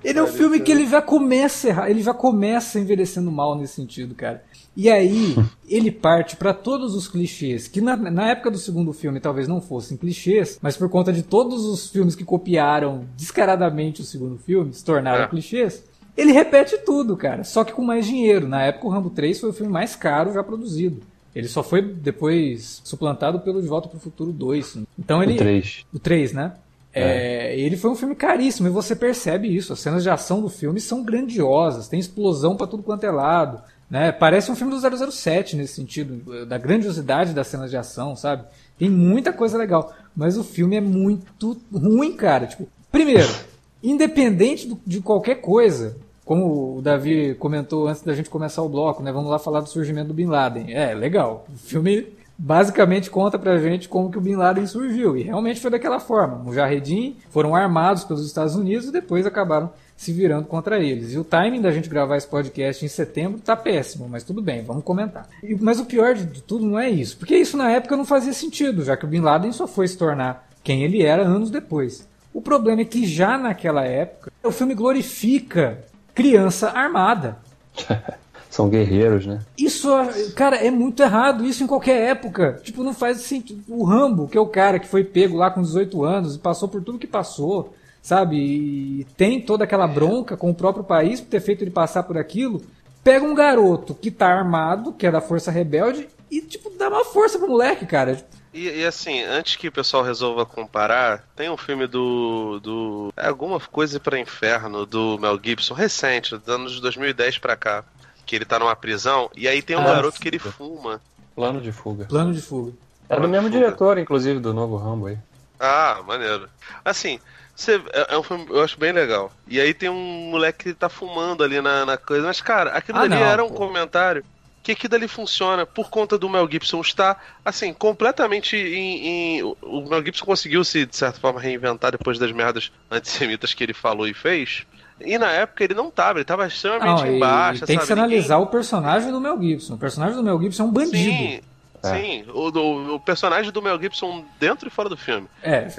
ele é um filme que ele já começa errar, ele já começa envelhecendo mal nesse sentido, cara. E aí, ele parte para todos os clichês, que na, na, época do segundo filme talvez não fossem clichês, mas por conta de todos os filmes que copiaram descaradamente o segundo filme, se tornaram é. clichês. Ele repete tudo, cara, só que com mais dinheiro. Na época, o Rambo 3 foi o filme mais caro já produzido. Ele só foi depois suplantado pelo De Volta para o Futuro 2. Então ele. O 3. O 3, né? É. É, ele foi um filme caríssimo e você percebe isso. As cenas de ação do filme são grandiosas, tem explosão para tudo quanto é lado. Né? Parece um filme do 007 nesse sentido, da grandiosidade das cenas de ação, sabe? Tem muita coisa legal, mas o filme é muito ruim, cara. Tipo, primeiro, independente do, de qualquer coisa, como o Davi comentou antes da gente começar o bloco, né? Vamos lá falar do surgimento do Bin Laden. É, legal. O filme basicamente conta pra gente como que o Bin Laden surgiu. E realmente foi daquela forma. Mujahedin foram armados pelos Estados Unidos e depois acabaram se virando contra eles. E o timing da gente gravar esse podcast em setembro tá péssimo, mas tudo bem, vamos comentar. E, mas o pior de tudo não é isso, porque isso na época não fazia sentido, já que o Bin Laden só foi se tornar quem ele era anos depois. O problema é que já naquela época o filme glorifica criança armada. São guerreiros, né? Isso, cara, é muito errado. Isso em qualquer época. Tipo, não faz sentido. O Rambo, que é o cara que foi pego lá com 18 anos e passou por tudo que passou, sabe? E tem toda aquela bronca com o próprio país por ter feito ele passar por aquilo. Pega um garoto que tá armado, que é da Força Rebelde, e, tipo, dá uma força pro moleque, cara. E, e, assim, antes que o pessoal resolva comparar, tem um filme do. do é alguma coisa para inferno do Mel Gibson, recente, dos anos de 2010 pra cá. Que ele tá numa prisão, e aí tem um ah, garoto que ele fuma. Plano de fuga. Plano de fuga. Era do mesmo diretor, inclusive, do novo Rambo aí. Ah, maneiro. Assim, você, é, é, um filme, eu acho bem legal. E aí tem um moleque que tá fumando ali na, na coisa. Mas, cara, aquilo ah, ali não, era um pô. comentário que aquilo ali funciona por conta do Mel Gibson estar, assim, completamente em, em, O Mel Gibson conseguiu se, de certa forma, reinventar depois das merdas antissemitas que ele falou e fez. E na época ele não tava, ele tava extremamente não, embaixo. Tem sabe? que se analisar Ninguém... o personagem do Mel Gibson. O personagem do Mel Gibson é um bandido. Sim. É. Sim, o, o, o, personagem do Mel Gibson dentro e fora do filme. É.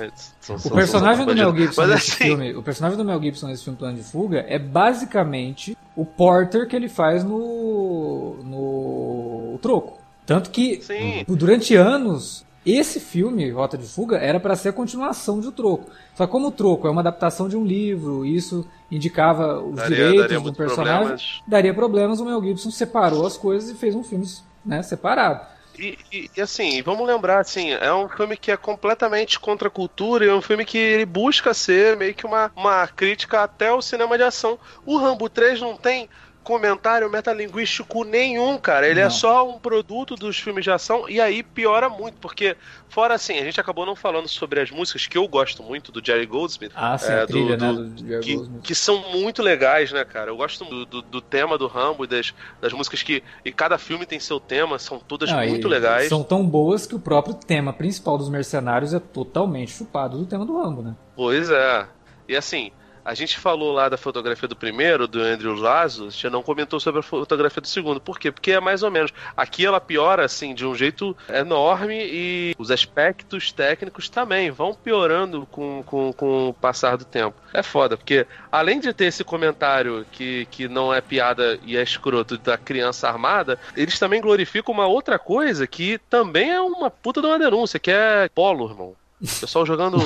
São, o personagem do Mel Gibson Mas, nesse assim... filme, o personagem do Mel Gibson nesse filme Plano de Fuga é basicamente o Porter que ele faz no no Troco. Tanto que Sim. durante anos esse filme, Rota de Fuga, era para ser a continuação de O Troco. Só que como O Troco é uma adaptação de um livro, isso indicava os daria, direitos daria do personagem, problemas. daria problemas, o Mel Gibson separou as coisas e fez um filme né, separado. E, e, e, assim, vamos lembrar, assim, é um filme que é completamente contra a cultura e é um filme que ele busca ser meio que uma, uma crítica até ao cinema de ação. O Rambo 3 não tem comentário metalinguístico nenhum, cara. Ele é não. é só um produto dos filmes de ação e aí piora muito, porque fora assim, a gente acabou não falando sobre as músicas que eu gosto muito do Jerry Goldsmith. Ah, sim, é, trilha, do, do, né, do Jerry que, Goldsmith. que são muito legais, né, cara? Eu gosto do, do, do tema do Rambo e das, das músicas que e cada filme tem seu tema, são todas não, muito legais. São tão boas que o próprio tema principal dos Mercenários é totalmente chupado do tema do Rambo, né? Pois é. E assim, a gente falou lá da fotografia do primeiro, do Andrew Lazo, já não comentou sobre a fotografia do segundo. Por quê? Porque é mais ou menos. Aqui ela piora, assim, de um jeito enorme e os aspectos técnicos também vão piorando com, com, com o passar do tempo. É foda, porque além de ter esse comentário que, que não é piada e é escroto da criança armada, eles também glorificam uma outra coisa que também é uma puta de uma denúncia, que é polo, irmão. O pessoal jogando.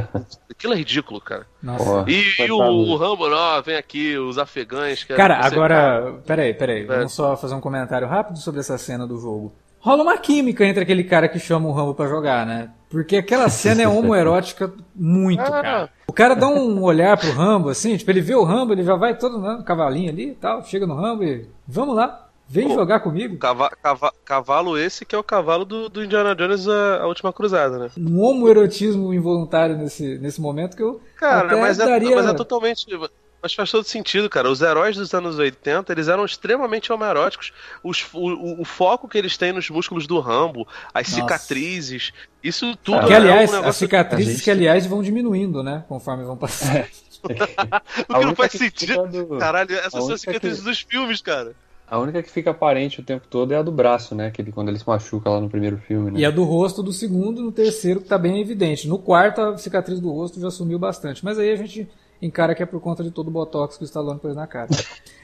Aquilo é ridículo, cara. Nossa. E, e o, o, Rambo, ó, vem aqui, os afegães. cara, agora. Peraí, peraí. É. Vamos só fazer um comentário rápido sobre essa cena do jogo. Rola uma química entre aquele cara que chama o Rambo para jogar, né? Porque aquela cena é homoerótica muito, ah. cara. O cara dá um olhar pro Rambo, assim, tipo, ele vê o Rambo, ele já vai todo no cavalinho ali e tal, chega no Rambo e. Vamos lá. Vem Pô, jogar comigo? Cava, cava, cavalo esse que é o cavalo do, do Indiana Jones a, a, Última Cruzada, né? Um homoerotismo involuntário nesse, nesse momento que eu. Cara, mas, é, daria... mas é totalmente. Mas faz todo sentido, cara. Os heróis dos anos 80, eles eram extremamente homoeróticos. Os, o, o, foco que eles têm nos músculos do Rambo, as Nossa. cicatrizes, isso tudo que, é aliás, um negócio... as cicatrizes gente... que, aliás, vão diminuindo, né? Conforme vão passando. É. o que não faz sentido. Do... Caralho, essas são as cicatrizes que... dos filmes, cara. A única que fica aparente o tempo todo é a do braço, né? Aquele quando ele se machuca lá no primeiro filme, né? E a do rosto do segundo, no terceiro, que tá bem evidente. No quarto, a cicatriz do rosto já sumiu bastante. Mas aí a gente encara que é por conta de todo o botox que o Stallone pôs na cara.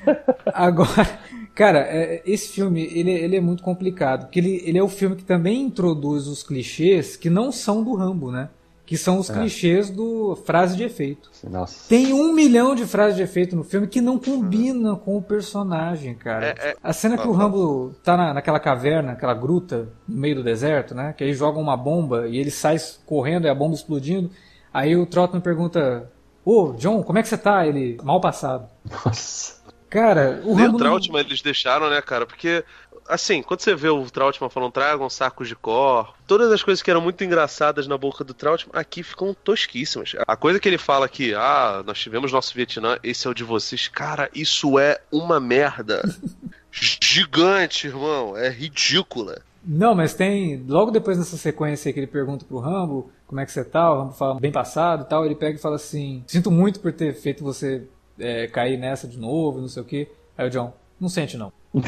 Agora, cara, é, esse filme, ele, ele é muito complicado, porque ele, ele é o filme que também introduz os clichês que não são do Rambo, né? Que são os é. clichês do frase de efeito. Nossa. Tem um milhão de frases de efeito no filme que não combina com o personagem, cara. É, é... A cena que o Rambo tá na, naquela caverna, aquela gruta, no meio do deserto, né? Que aí jogam uma bomba e ele sai correndo e a bomba explodindo. Aí o Trotman pergunta: Ô, John, como é que você tá? Ele, mal passado. Nossa. Cara, o Nem Rambo... o Trautmann eles deixaram, né, cara? Porque, assim, quando você vê o Trautmann falando tragam sacos de cor, todas as coisas que eram muito engraçadas na boca do Trautmann, aqui ficam tosquíssimas. A coisa que ele fala aqui, ah, nós tivemos nosso Vietnã, esse é o de vocês. Cara, isso é uma merda. Gigante, irmão. É ridícula. Não, mas tem. Logo depois dessa sequência que ele pergunta pro Rambo como é que você tá, o Rambo fala bem passado e tal, ele pega e fala assim: Sinto muito por ter feito você é, cair nessa de novo, não sei o que. Aí o John, não sente não.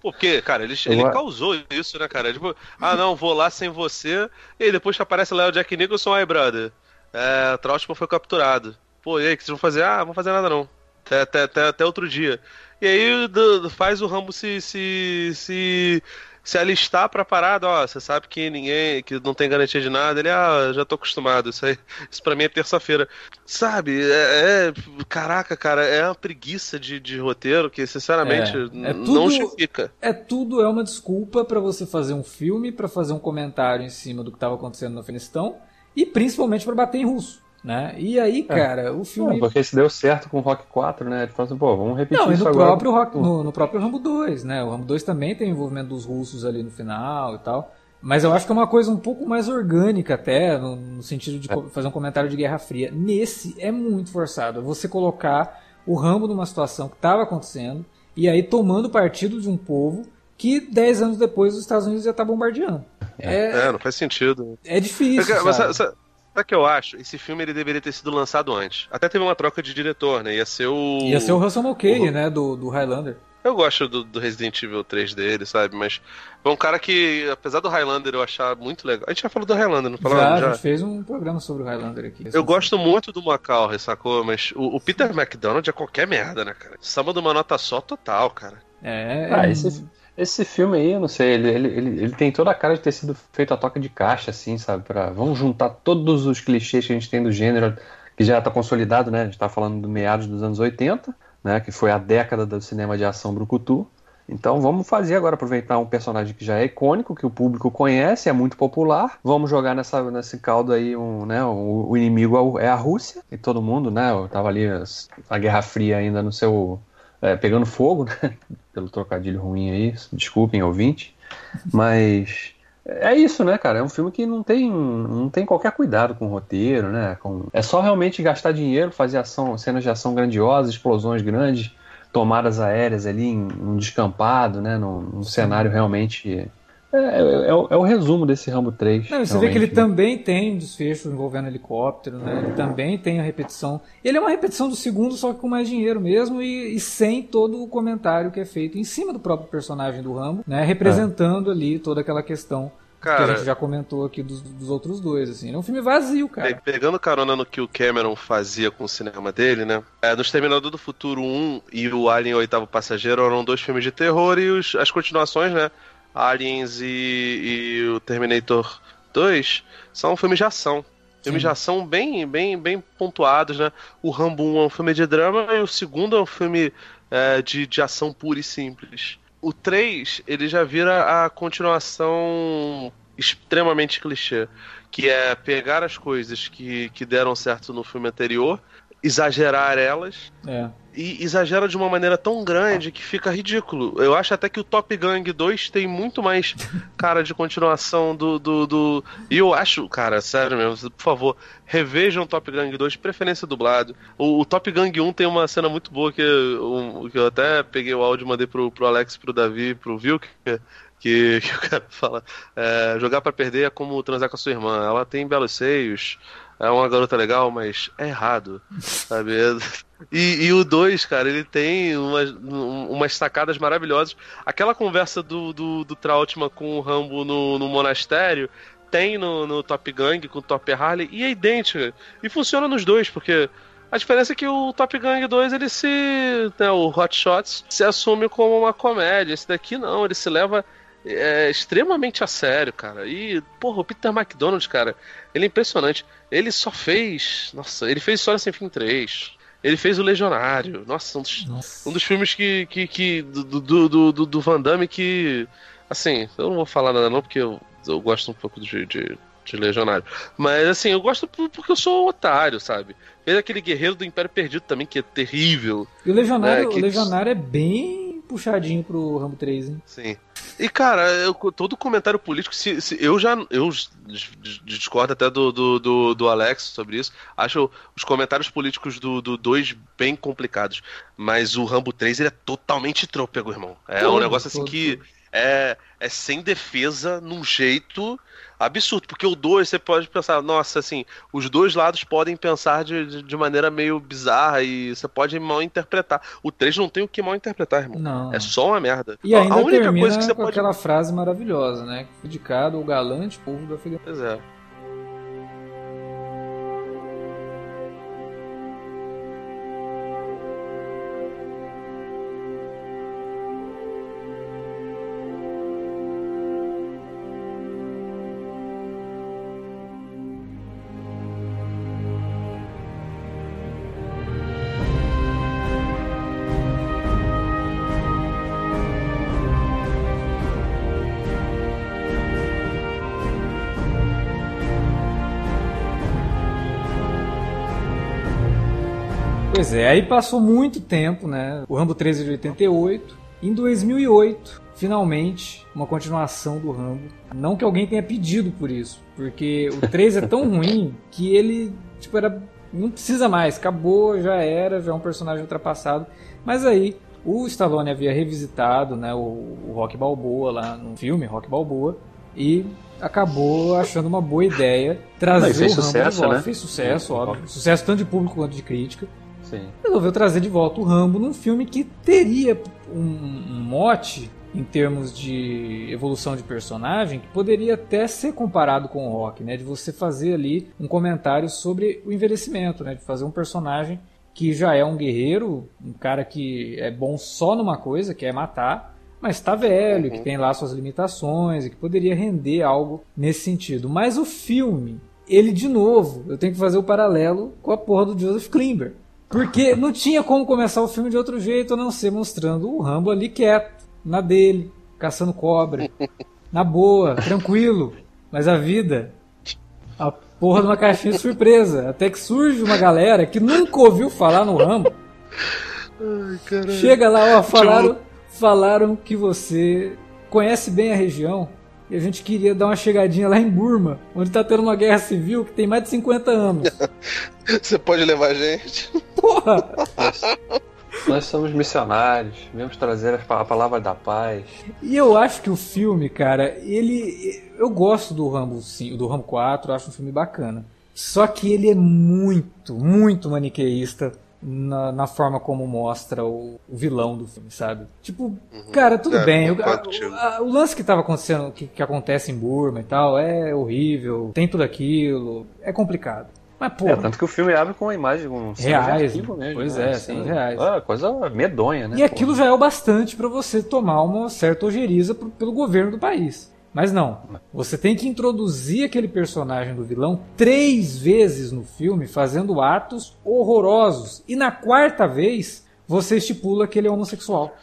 Porque, cara, ele, ele causou isso, né, cara? Tipo, ah, não, vou lá sem você. E depois que aparece lá o Jack Nicholson, aí, brother. É, o Trautmann foi capturado. Pô, e aí, o que vocês vão fazer? Ah, não vou fazer nada não. Até, até, até, até outro dia. E aí do, faz o Rambo se, se, se se alistar pra parada, ó, você sabe que ninguém, que não tem garantia de nada, ele, ah, já tô acostumado, isso aí, isso pra mim é terça-feira. Sabe, é, é, caraca, cara, é uma preguiça de, de roteiro que, sinceramente, é, é tudo, não justifica. É tudo, é uma desculpa para você fazer um filme, para fazer um comentário em cima do que tava acontecendo no Afeganistão, e principalmente para bater em russo. Né? E aí, é. cara, é. o filme. Não, porque se deu certo com o Rock 4, né? Ele falou assim, pô, vamos repetir Não, isso no agora. Próprio Rock, no, no, próprio Rambo 2, né? O Rambo 2 também tem envolvimento dos russos ali no final e tal. Mas eu acho que é uma coisa um pouco mais orgânica, até, no, no sentido de é. fazer um comentário de Guerra Fria. Nesse é muito forçado. Você colocar o Rambo numa situação que estava acontecendo e aí tomando partido de um povo que 10 anos depois os Estados Unidos já tá bombardeando. É, é não faz sentido. É difícil. Mas, sabe? Sabe o que eu acho? Esse filme ele deveria ter sido lançado antes. Até teve uma troca de diretor, né? Ia ser o. Ia ser o Russell Mulcahy, o... né? Do, do Highlander. Eu gosto do, do, Resident Evil 3 dele, sabe? Mas foi um cara que, apesar do Highlander eu achar muito legal. A gente já falou do Highlander, não falou? Já, já, a gente fez um programa sobre o Highlander aqui. Eu gosto muito do Macau, sacou? Mas o, o, Peter McDonald é qualquer merda, né, cara? Samba de uma nota só total, cara. É. Ah, esse, esse filme aí, eu não sei, ele, ele, ele, ele, tem toda a cara de ter sido feito a toca de caixa, assim, sabe? Pra, vamos juntar todos os clichês que a gente tem do gênero, que já está consolidado, né? A gente está falando do meados dos anos 80, né? Que foi a década do cinema de ação brucutu. Então vamos fazer agora, aproveitar um personagem que já é icônico, que o público conhece, é muito popular. Vamos jogar nessa, nesse caldo aí, um, né, o, o inimigo é a Rússia, e todo mundo, né? Tava ali a Guerra Fria ainda no seu é, pegando fogo, né? Pelo trocadilho ruim aí, desculpem, ouvinte. Mas é isso, né, cara? É um filme que não tem, não tem qualquer cuidado com o roteiro, né? Com... É só realmente gastar dinheiro, fazer ação, cenas de ação grandiosas, explosões grandes, tomadas aéreas ali em um descampado, né? Num, num cenário realmente é, é, é, o, é, o, resumo desse Rambo 3. Não, você vê que ele também tem desfecho envolvendo helicóptero, né? Ele também tem a repetição. Ele é uma repetição do segundo, só que com mais dinheiro mesmo e, e sem todo o comentário que é feito em cima do próprio personagem do Rambo, né? Representando é. ali toda aquela questão Cara, que a gente já comentou aqui dos, dos, outros dois, assim. É um filme vazio, cara. Pegando carona no que o Cameron fazia com o cinema dele, né? É, no Exterminador do Futuro 1 e o Alien Oitavo Passageiro eram dois filmes de terror e os, as continuações, né? Aliens e, e o Terminator 2 são filmes de ação. Filmes Sim. de ação bem, bem, bem pontuados, né? O Rambo 1 é um filme de drama e o segundo é um filme é, de, de ação pura e simples. O 3, ele já vira a continuação extremamente clichê, que é pegar as coisas que, que deram certo no filme anterior, exagerar elas é e exagera de uma maneira tão grande que fica ridículo. Eu acho até que o Top Gang 2 tem muito mais cara de continuação do. do, do... E eu acho, cara, sério mesmo, por favor, revejam Top Gang 2, preferência dublado. O, o Top Gang 1 tem uma cena muito boa que, um, que eu até peguei o áudio e mandei pro, pro Alex, pro Davi, pro Vilk, que, que, o cara fala: é, jogar para perder é como transar com a sua irmã. Ela tem belos seios, é uma garota legal, mas é errado, sabe? E, e o 2, cara, ele tem umas, umas sacadas maravilhosas. Aquela conversa do, do, do Trautmann com o Rambo no, no monastério tem no, no Top Gang com o Top Harley e é idêntica. E funciona nos dois, porque a diferença é que o Top Gang 2, ele se. Né, o Hot Shots se assume como uma comédia. Esse daqui não, ele se leva é, extremamente a sério, cara. E, porra, o Peter McDonald, cara, ele é impressionante. Ele só fez. Nossa, ele fez História Sem Fim 3. Ele fez o Legionário. Nossa, um dos, Nossa. Um dos filmes que. que, que do, do, do, do, Van Damme que. Assim, eu não vou falar nada não, porque eu, eu gosto um pouco de, de, de Legionário. Mas assim, eu gosto porque eu sou um otário, sabe? Fez aquele Guerreiro do Império Perdido também, que é terrível. E o Legionário, né? que... o Legionário é bem puxadinho pro Rambo 3, hein? Sim. E, cara, eu, todo comentário político, se, se, eu já eu discordo até do, do, do, do, Alex sobre isso. Acho os comentários políticos do 2 bem complicados. Mas o Rambo 3 ele é totalmente trôpego, irmão. É todo, um negócio assim todo, que todo. É, é sem defesa num jeito absurdo, porque o 2 você pode pensar, nossa, assim, os dois lados podem pensar de, de, maneira meio bizarra e você pode mal interpretar. O 3 não tem o que mal interpretar, irmão. Não. É só uma merda. E ainda a única coisa que você pode. aquela frase maravilhosa, né? Dedicado o galante povo do Afeganistão. Pois é. Pois é, aí passou muito tempo, né? O Rambo 13 de 88. Em 2008, finalmente, uma continuação do Rambo. Não que alguém tenha pedido por isso, porque o 3 é tão ruim que ele, tipo, era não precisa mais, acabou, já era, já é um personagem ultrapassado. Mas aí o Stallone havia revisitado, né, o, o Rock Balboa lá no filme Rock Balboa e acabou achando uma boa ideia trazer Não, fez o Rambo sucesso. Né? Fez sucesso, óbvio. Sucesso tanto de público quanto de crítica. Sim. resolveu trazer de volta o Rambo num filme que teria um, um mote em termos de evolução de personagem que poderia até ser comparado com o Rock, né? De você fazer ali um comentário sobre o envelhecimento, né? De fazer um personagem que já é um guerreiro, um cara que é bom só numa coisa, que é matar, mas está velho, que uhum. tem lá suas limitações e que poderia render algo nesse sentido. Mas o filme, ele de novo, eu tenho que fazer o paralelo com a porra do Joseph Klimber. Porque não tinha como começar o filme de outro jeito a não ser mostrando o Rambo ali quieto, na dele, caçando cobra, na boa, tranquilo. Mas a vida, a porra de uma caixinha de surpresa. Até que surge uma galera que nunca ouviu falar no Rambo. Ai, Chega lá, ó, falaram, falaram que você conhece bem a região e a gente queria dar uma chegadinha lá em Burma, onde tá tendo uma guerra civil que tem mais de 50 anos. Você pode levar a gente? Porra! Nós, somos missionários, viemos trazer a palavra da paz. E eu acho que o filme, cara, ele. Eu gosto do Rambo 5, do Rambo 4, acho um filme bacana. Só que ele é muito, muito maniqueísta na, na, forma como mostra o, o, vilão do filme, sabe? Tipo, uhum. cara, tudo é, bem. O, a, o, lance que tava acontecendo, que, que acontece em Burma e tal, é horrível, tem tudo aquilo, é complicado. Mas, pô. É, tanto que o filme abre com uma imagem com reais. Arquivo mesmo, pois né? é, assim, reais. Ah, coisa medonha, né? E aquilo já é o bastante para você tomar uma certa ojeriza pelo governo do país. Mas não. Você tem que introduzir aquele personagem do vilão três vezes no filme, fazendo atos horrorosos. E na quarta vez, você estipula que ele é homossexual.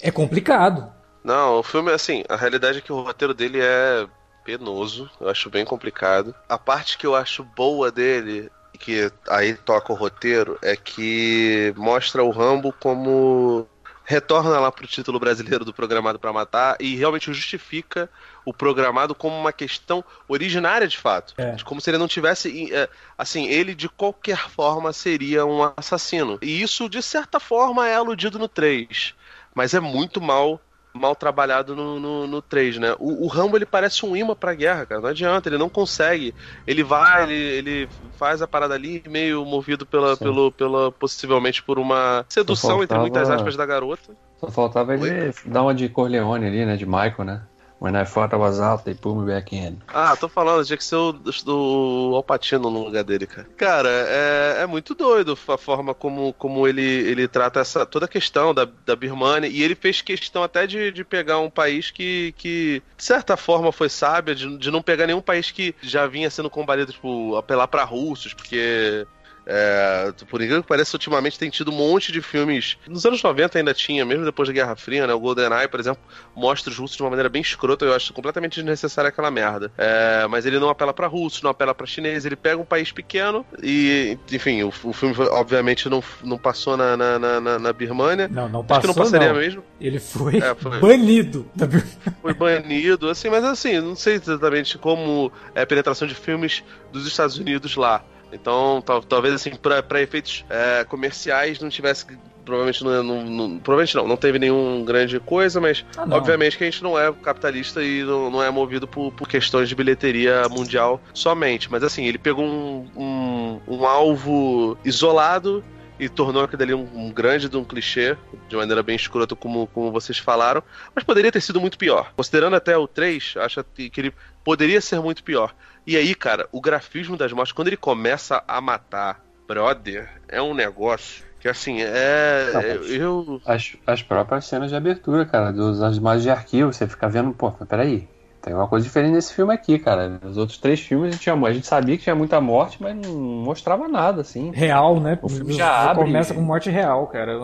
É complicado. Não, o filme, assim, a realidade é que o roteiro dele é penoso. Eu acho bem complicado. A parte que eu acho boa dele que aí toca o roteiro, é que mostra o Rambo como retorna lá pro título brasileiro do Programado para Matar e realmente justifica o programado como uma questão originária de fato. É. Como se ele não tivesse. É, assim, ele de qualquer forma seria um assassino. E isso, de certa forma, é aludido no 3. Mas é muito mal mal trabalhado no, no, no 3, né? O, o, Rambo ele parece um imã pra guerra, cara. Não adianta, ele não consegue. Ele vai, ele, ele faz a parada ali, meio movido pela, pelo, pela, possivelmente por uma sedução, faltava... entre muitas aspas, da garota. Só faltava ele Oi? dar uma de Corleone ali, né? De Michael, né? When I thought I was out, they pulled me back in. Ah, tô falando, tinha que ser o do Alpatino no lugar dele, cara. Cara, é, é muito doido a forma como, como ele, ele trata essa, toda a questão da, da Birmania. E ele fez questão até de, de pegar um país que, que, de certa forma, foi sábia, de, de não pegar nenhum país que já vinha sendo combalido, tipo, apelar para russos, porque é, por incrível que pareça, ultimamente tem tido um monte de filmes. Nos anos 90 ainda tinha, mesmo depois da Guerra Fria, né? O GoldenEye, por exemplo, mostra os russos de uma maneira bem escrota. Eu acho completamente desnecessária aquela merda. É, mas ele não apela para russos, não apela para chineses. Ele pega um país pequeno e, enfim, o, o filme obviamente não, não passou na, na, na, na Birmania. Não, não passou. Acho que não passaria não. mesmo. Ele foi, é, foi, banido da Birmania. Foi banido, assim, mas assim, não sei exatamente como é a penetração de filmes dos Estados Unidos lá. Então, tal, talvez assim, para efeitos é, comerciais não tivesse. Provavelmente não, não, não, Provavelmente não, não teve nenhum grande coisa, mas ah, obviamente que a gente não é capitalista e não, não é movido por, por, questões de bilheteria mundial somente. Mas assim, ele pegou um, um, um alvo isolado e tornou aquilo ali um, um, grande de um clichê, de maneira bem escrota, como, como vocês falaram, mas poderia ter sido muito pior. Considerando até o 3, acho que ele poderia ser muito pior. E aí, cara, o grafismo das mortes, quando ele começa a matar brother, é um negócio que assim, é. Não, eu. As, as próprias cenas de abertura, cara, dos imagens de arquivo, você fica vendo, pô, peraí, tem uma coisa diferente nesse filme aqui, cara. Nos outros três filmes a gente, tinha, a gente sabia que tinha muita morte, mas não mostrava nada, assim. Real, né? O filme já abre... começa com morte real, cara.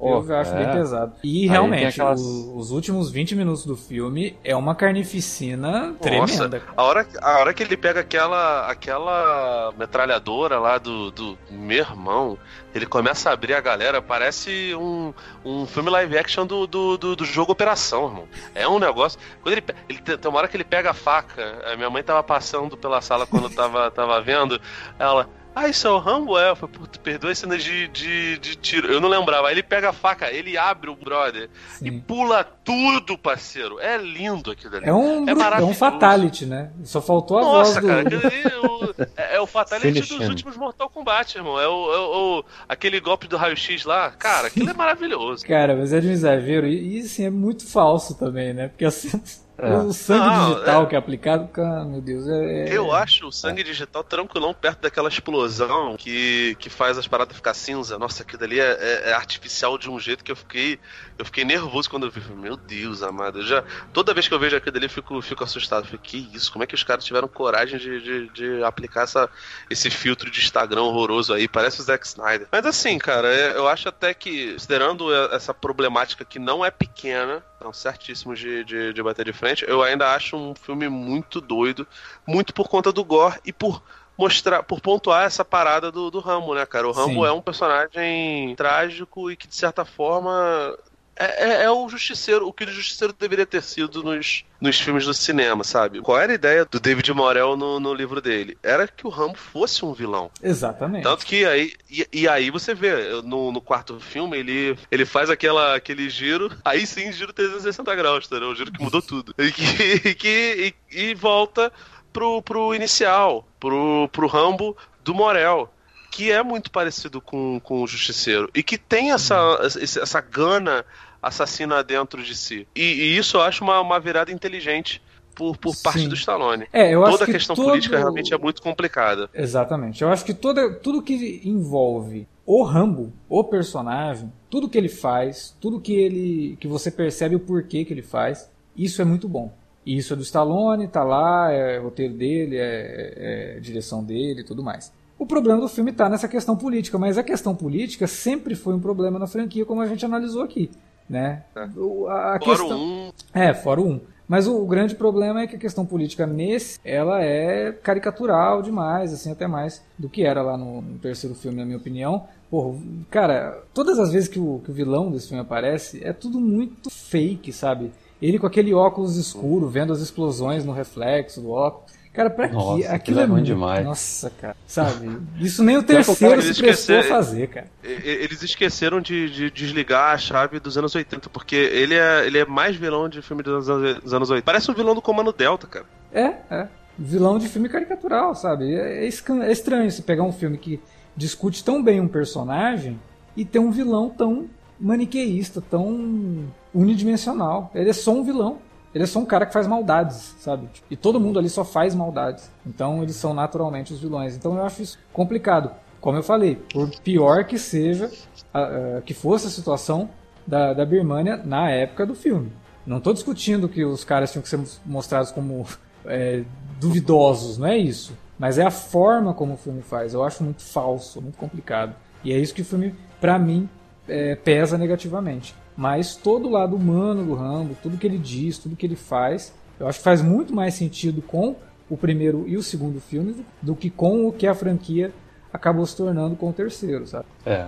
Eu, eu acho é. bem pesado. E realmente, aquelas... os, os, últimos 20 minutos do filme é uma carnificina Nossa, tremenda. A hora, a hora que ele pega aquela, aquela metralhadora lá do, do meu irmão, ele começa a abrir a galera, parece um, um filme live action do, do, do, do jogo Operação, irmão. É um negócio. Quando ele, ele tem uma hora que ele pega a faca, a minha mãe tava passando pela sala quando tava, tava vendo, ela. Ah, isso é o Rambo? É, foi, puto, perdoa a cena de, de, de, tiro. Eu não lembrava. Aí ele pega a faca, ele abre o brother Sim. e pula tudo, parceiro. É lindo aquilo ali. É um, é, é um fatality, né? Só faltou a Nossa, voz do... cara, aquele ali é o, é, é o fatality Finish dos him. últimos Mortal Kombat, irmão. É o, é o aquele golpe do raio-x lá. Cara, aquilo é maravilhoso. Cara, mas é de um exagero. E, e assim, é muito falso também, né? Porque assim é. O sangue não, digital é... que é aplicado, cara, meu Deus, é, é... Eu acho o sangue digital tranquilão perto daquela explosão que, que faz as paradas ficar cinza. Nossa, aquilo ali é, é, é artificial de um jeito que eu fiquei. Eu fiquei nervoso quando eu vi. Meu Deus, amado. Eu já, toda vez que eu vejo aquilo ali, eu fico, fico assustado. Eu fico, que isso? Como é que os caras tiveram coragem de, de, de, aplicar essa, esse filtro de Instagram horroroso aí? Parece o Zack Snyder. Mas assim, cara, eu acho até que, considerando essa problemática que não é pequena, estão certíssimos de, de, de bater de frente. Eu ainda acho um filme muito doido, muito por conta do gore e por mostrar, por pontuar essa parada do, do Rambo, né, cara? O Rambo Sim. é um personagem trágico e que, de certa forma, é, é, é, o Justiceiro, o que o Justiceiro deveria ter sido nos, nos filmes do cinema, sabe? Qual era a ideia do David Morel no, no livro dele? Era que o Rambo fosse um vilão. Exatamente. Tanto que aí. E, e aí você vê, no, no, quarto filme, ele, ele faz aquela, aquele giro, aí sim, giro 360 graus, entendeu? Um giro que mudou tudo. E que, que e, e volta pro, pro inicial, pro, pro Rambo do Morel que é muito parecido com, com o Justiceiro e que tem essa, essa gana assassina dentro de si. E, e isso eu acho uma, uma virada inteligente por, por parte do Stallone. É, Toda a questão todo... política realmente é muito complicada. Exatamente. Eu acho que toda, tudo que envolve o Rambo, o personagem, tudo que ele faz, tudo que ele que você percebe o porquê que ele faz, isso é muito bom. E isso é do Stallone, tá lá, é roteiro dele, é, é direção dele e tudo mais. O problema do filme está nessa questão política, mas a questão política sempre foi um problema na franquia, como a gente analisou aqui. Né? É. A, a fora questão... um. É, fora um. Mas o, o, grande problema é que a questão política nesse, ela é caricatural demais, assim, até mais do que era lá no, no terceiro filme, na minha opinião. Porra, cara, todas as vezes que o, que o vilão desse filme aparece, é tudo muito fake, sabe? Ele com aquele óculos escuro, vendo as explosões no reflexo do óculos. Cara, pra Nossa, quê? Aquilo é, é ruim demais. Nossa, cara. Sabe? Isso nem o terceiro se prestou a fazer, cara. Eles esqueceram de, de, desligar a chave dos anos 80, porque ele é, ele é mais vilão de filme dos anos, dos anos 80. Parece um vilão do Comando Delta, cara. É, é. Vilão de filme caricatural, sabe? É, é, é estranho você pegar um filme que discute tão bem um personagem e ter um vilão tão maniqueísta, tão unidimensional. Ele é só um vilão. Ele é só um cara que faz maldades, sabe? E todo mundo ali só faz maldades. Então eles são naturalmente os vilões. Então eu acho isso complicado. Como eu falei, por pior que seja, uh, que fosse a situação da, da Birmania na época do filme. Não estou discutindo que os caras tinham que ser mostrados como é, duvidosos, não é isso. Mas é a forma como o filme faz. Eu acho muito falso, muito complicado. E é isso que o filme, para mim, é, pesa negativamente. Mas todo o lado humano do Rambo, tudo que ele diz, tudo que ele faz, eu acho que faz muito mais sentido com o primeiro e o segundo filme do que com o que a franquia acabou se tornando com o terceiro, sabe? É,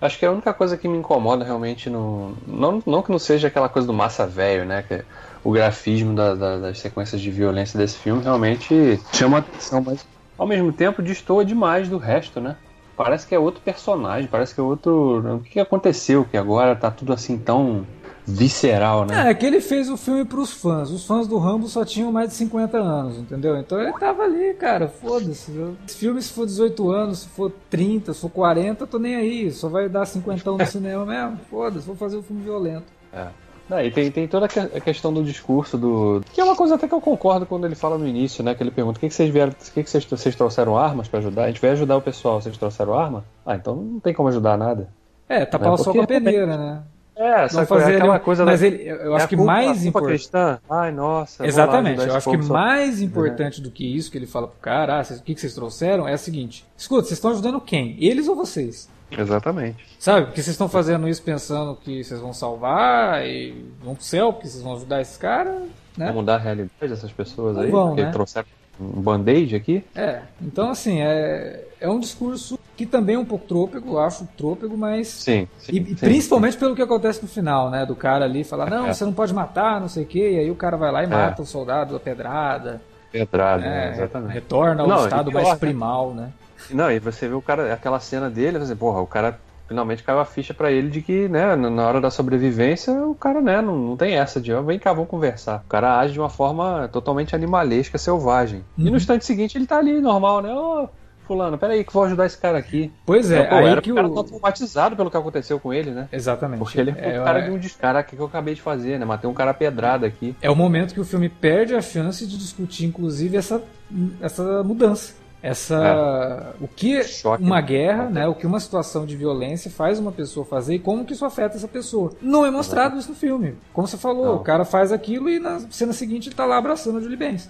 acho que a única coisa que me incomoda realmente no. Não, não que não seja aquela coisa do massa velho, né? Que o grafismo da, da, das sequências de violência desse filme realmente chama atenção, mas ao mesmo tempo destoa demais do resto, né? Parece que é outro personagem, parece que é outro. O que aconteceu que agora tá tudo assim tão visceral, né? É, que ele fez o filme pros fãs. Os fãs do Rambo só tinham mais de 50 anos, entendeu? Então ele tava ali, cara, foda-se. Esse filme, se for 18 anos, se for 30, se for 40, eu tô nem aí. Só vai dar 50 no cinema mesmo. Foda-se, vou fazer o um filme violento. É. E tem, tem toda a questão do discurso do. Que é uma coisa até que eu concordo quando ele fala no início, né? Que ele pergunta: o que, que vocês vieram. O que, que vocês, vocês trouxeram armas para ajudar? A gente veio ajudar o pessoal, vocês trouxeram arma? Ah, então não tem como ajudar nada. É, tapar né? o sol com a peneira, né? É, fazer é aquela ele... coisa Mas da... ele, eu acho é que culpa, mais importante. Ai, nossa. Exatamente. Eu acho que só... mais importante do que isso que ele fala pro cara, ah, o que, que vocês trouxeram, é o seguinte: escuta, vocês estão ajudando quem? Eles ou vocês? Exatamente. Sabe? Porque vocês estão fazendo isso pensando que vocês vão salvar e vão pro céu, porque vocês vão ajudar esses caras, né? Vão mudar a realidade dessas pessoas aí, vão, porque né? trouxeram um band-aid aqui. É, então assim, é, é um discurso que também é um pouco trôpego, acho trôpego, mas. Sim. sim e, sim, principalmente sim. pelo que acontece no final, né? Do cara ali falar, não, é. você não pode matar, não sei o quê, e aí o cara vai lá e é. mata o soldado a pedrada. Pedrada, é, exatamente. Retorna ao não, estado mais primal, né? Não, e você vê o cara, aquela cena dele, você, porra, o cara finalmente caiu a ficha para ele de que, né, na hora da sobrevivência, o cara, né, não, não tem essa de, vem cá, vamos conversar. O cara age de uma forma totalmente animalesca, selvagem. Uhum. E no uhum. instante seguinte ele tá ali, normal, né, oh, fulano, peraí que vou ajudar esse cara aqui. Pois é, então, pô, aí era que o cara tá traumatizado pelo que aconteceu com ele, né? Exatamente. Porque ele é o cara é... de um descara que eu acabei de fazer, né, matei um cara pedrado aqui. É o momento que o filme perde a chance de discutir, inclusive, essa, essa mudança essa é. o que Choque, uma guerra, né, o que uma situação de violência faz uma pessoa fazer e como que isso afeta essa pessoa. Não é mostrado isso no filme. Como você falou, Não. o cara faz aquilo e na cena seguinte ele tá lá abraçando a Julie Benz.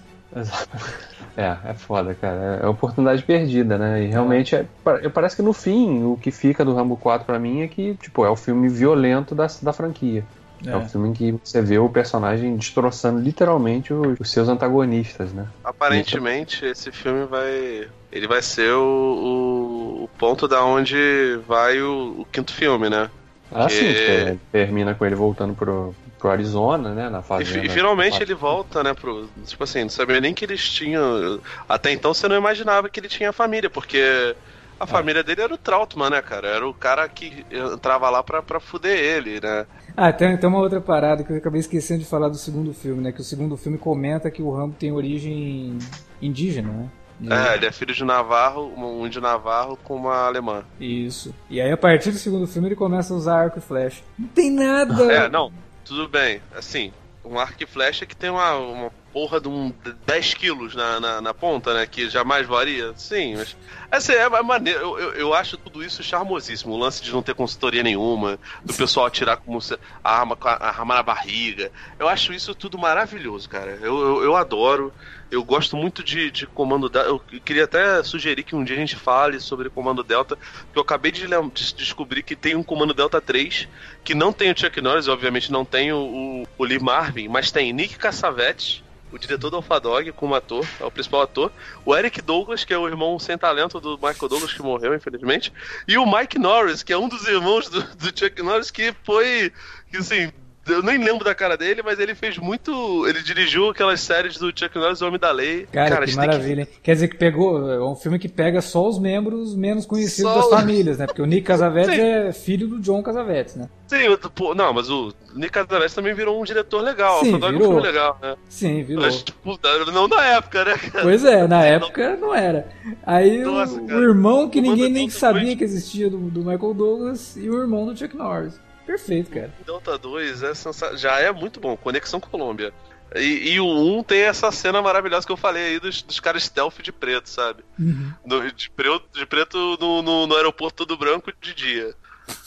É, é foda, cara. É oportunidade perdida, né? E realmente, é, parece que no fim, o que fica do Rambo 4 para mim é que, tipo, é o filme violento da, da franquia. É. é um filme em que você vê o personagem destroçando literalmente os, os seus antagonistas, né? Aparentemente, esse filme vai. Ele vai ser o, o, o ponto da onde vai o, o, quinto filme, né? Ah, que... sim, termina com ele voltando pro, pro Arizona, né? Na fazenda. E, e finalmente ele volta, né? Pro, tipo assim, não sabia nem que eles tinham. Até então você não imaginava que ele tinha família, porque a é. família dele era o Trautmann, né, cara? Era o cara que entrava lá pra, pra fuder ele, né? Ah, tem, tem uma outra parada que eu acabei esquecendo de falar do segundo filme, né? Que o segundo filme comenta que o Rambo tem origem indígena, né? É, ele é filho de Navarro, um índio Navarro com uma alemã. Isso. E aí, a partir do segundo filme, ele começa a usar arco e flecha. Não tem nada! É, não, tudo bem. Assim, um arco e flecha que tem uma, uma porra de um 10 quilos na, na, na, ponta, né? Que jamais varia. Sim, mas. Essa é, é maneiro. Eu, eu, eu, acho tudo isso charmosíssimo. O lance de não ter consultoria nenhuma, do pessoal atirar como a arma, a arma na barriga. Eu acho isso tudo maravilhoso, cara. Eu, eu, eu adoro. Eu gosto muito de, de Comando Delta. Eu queria até sugerir que um dia a gente fale sobre Comando Delta, porque eu acabei de, de descobrir que tem um Comando Delta 3 que não tem o Chuck Norris, obviamente não tem o, o Lee Marvin, mas tem Nick Cassavetes, o diretor do Alpha Dog como ator, é o principal ator, o Eric Douglas, que é o irmão sem talento do Michael Douglas, que morreu, infelizmente, e o Mike Norris, que é um dos irmãos do, do Chuck Norris, que foi, que assim, eu nem lembro da cara dele, mas ele fez muito. Ele dirigiu aquelas séries do Chuck Norris, O Homem da Lei. Cara, cara que maravilha. Que... Quer dizer que pegou. É um filme que pega só os membros menos conhecidos só... das famílias, né? Porque o Nick Casavetes é filho do John Casavetes, né? Sim, pô, não, mas o Nick Casavetes também virou um diretor legal. Sim, virou. Um filme legal, né? Sim, virou. Mas, tipo, não na época, né, cara? Pois é, na época não era. Aí Nossa, o, o, irmão que ninguém nem sabia que existia do, do Michael Douglas e o irmão do Chuck Norris. Perfeito, cara. Delta 2 é já é muito bom. Conexão Colômbia. E, e, o 1 tem essa cena maravilhosa que eu falei aí dos, dos caras stealth de preto, sabe? Uhum. No, de, preto, de preto no, no, no, aeroporto todo branco de dia.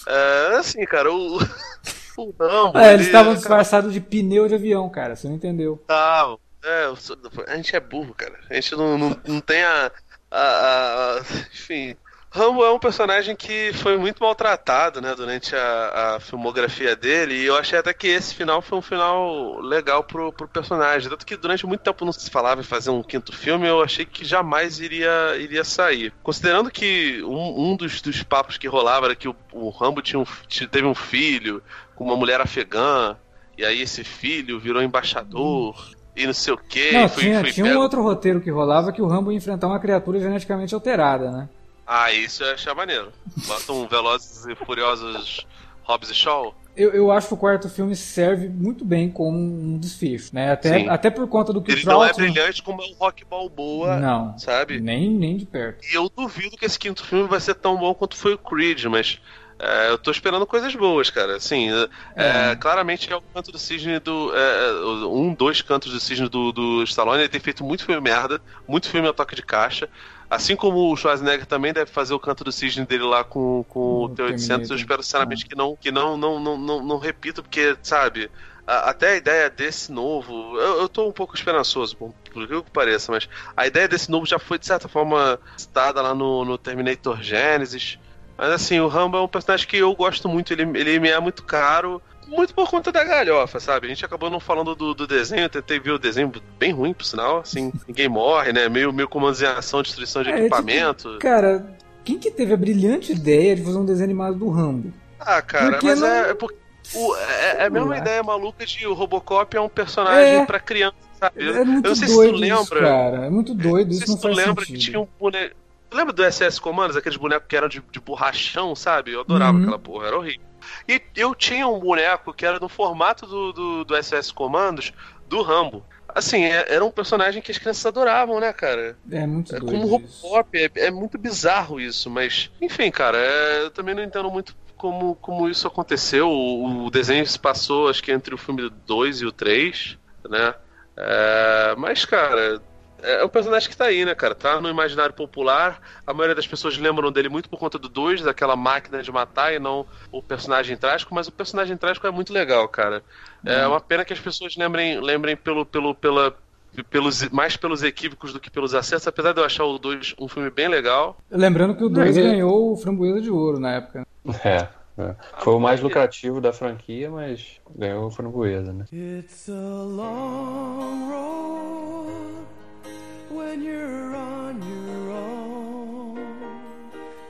É assim, cara, o. o Rambo, é, eles estavam disfarçados de pneu de avião, cara, você não entendeu. Ah, é, a gente é burro, cara. A gente não, não, não tem a, a, a. Enfim, Rambo é um personagem que foi muito maltratado, né, durante a, a, filmografia dele, e eu achei até que esse final foi um final legal pro, pro personagem. Tanto que durante muito tempo não se falava em fazer um quinto filme, eu achei que jamais iria, iria sair. Considerando que um, um dos, dos papos que rolava era que o, o Rambo tinha um, teve um filho com uma mulher afegã, e aí esse filho virou embaixador. E não sei o quê. Não, tinha, tinha um outro roteiro que rolava que o Rambo ia enfrentar uma criatura geneticamente alterada, né? Ah, isso eu achei maneiro. Bota um Velozes e Furiosos Hobbs e Shaw. Eu, eu acho que o quarto filme serve muito bem como um desfecho, né? Até, até por conta do que Ele o Trout... não é brilhante como é o Rock Balboa, não, sabe? Nem, nem de perto. E eu duvido que esse quinto filme vai ser tão bom quanto foi o Creed, mas é, eu tô esperando coisas boas, cara. Assim, é, é. claramente é o canto do cisne do. É, é, um, dois cantos do cisne do, do Stallone. Ele tem feito muito filme merda, muito filme a toque de caixa. Assim como o Schwarzenegger também deve fazer o canto do cisne dele lá com, com o T-800, eu espero sinceramente que não que não, não, não, não, não repita, porque, sabe, a, até a ideia desse novo, eu, eu tô um pouco esperançoso, por, por que pareça, mas a ideia desse novo já foi, de certa forma, citada lá no, no Terminator Genesis. Mas assim, o Rambo é um personagem que eu gosto muito, ele, ele me é muito caro muito por conta da galhofa, sabe? A gente acabou não falando do, do desenho, tentei ver o desenho bem ruim, por sinal, assim, ninguém morre, né? Meio, meio comandos em ação, destruição de é, equipamento. Tipo, cara, quem que teve a brilhante ideia de fazer um desenho animado do Rambo? Ah, cara, porque mas não... é, é, porque, o, é, é a mesma ideia maluca de o Robocop é um personagem é, pra criança, sabe? É muito eu não sei doido se tu lembra. Isso, cara. É muito doido, isso não, não faz lembra sentido. que tinha um boneco. Lembra do SS Comandos, aqueles bonecos que eram de, de borrachão, sabe? Eu adorava uhum. aquela porra, era horrível. E eu tinha um boneco que era no formato do, do, do SS Comandos do Rambo. Assim, é, era um personagem que as crianças adoravam, né, cara? É muito é, Como Robocop, é, é, muito bizarro isso, mas... Enfim, cara, é, eu também não entendo muito como, como isso aconteceu. O, o desenho se passou, acho que entre o filme 2 e o 3, né? É, mas, cara, é, é um personagem que tá aí, né, cara? Tá no imaginário popular. A maioria das pessoas lembram dele muito por conta do 2, daquela máquina de matar e não o personagem trágico, mas o personagem trágico é muito legal, cara. É uma pena que as pessoas lembrem, lembrem pelo, pelo, pela, pelos, mais pelos equívocos do que pelos acertos, apesar de eu achar o 2 um filme bem legal. Lembrando que o 2 ganhou o Framboesa de Ouro na época. É. É. Foi o mais lucrativo da franquia, mas ganhou o Framboesa, né? It's a long road when you're on your own.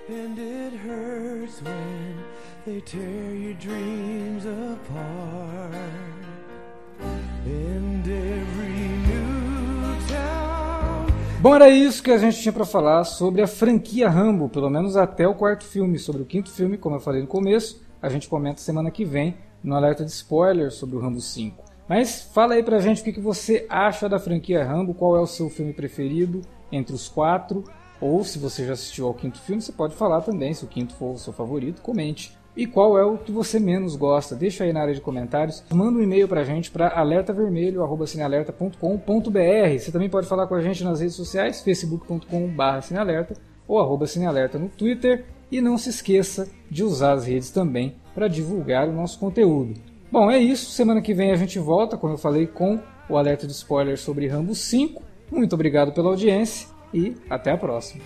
And it hurts when they tear your dreams apart. And every new town. Bom, era isso que a gente tinha para falar sobre a franquia Rambo, pelo menos até o quarto filme. Sobre o quinto filme, como eu falei no começo, a gente comenta semana que vem no alerta de spoiler sobre o Rambo 5. Mas fala aí pra gente o que, que você acha da franquia Rambo, qual é o seu filme preferido entre os quatro, ou se você já assistiu ao quinto filme, você pode falar também, se o quinto for o seu favorito, comente e qual é o que você menos gosta. Deixa aí na área de comentários. Manda um e-mail pra gente para alertavermelho@cinealerta.com.br. Você também pode falar com a gente nas redes sociais, facebook.com/cinealerta ou arroba cinealerta no Twitter e não se esqueça de usar as redes também para divulgar o nosso conteúdo. Bom, é isso. Semana que vem a gente volta, como eu falei, com o alerta de spoilers sobre Rambo 5. Muito obrigado pela audiência e até a próxima.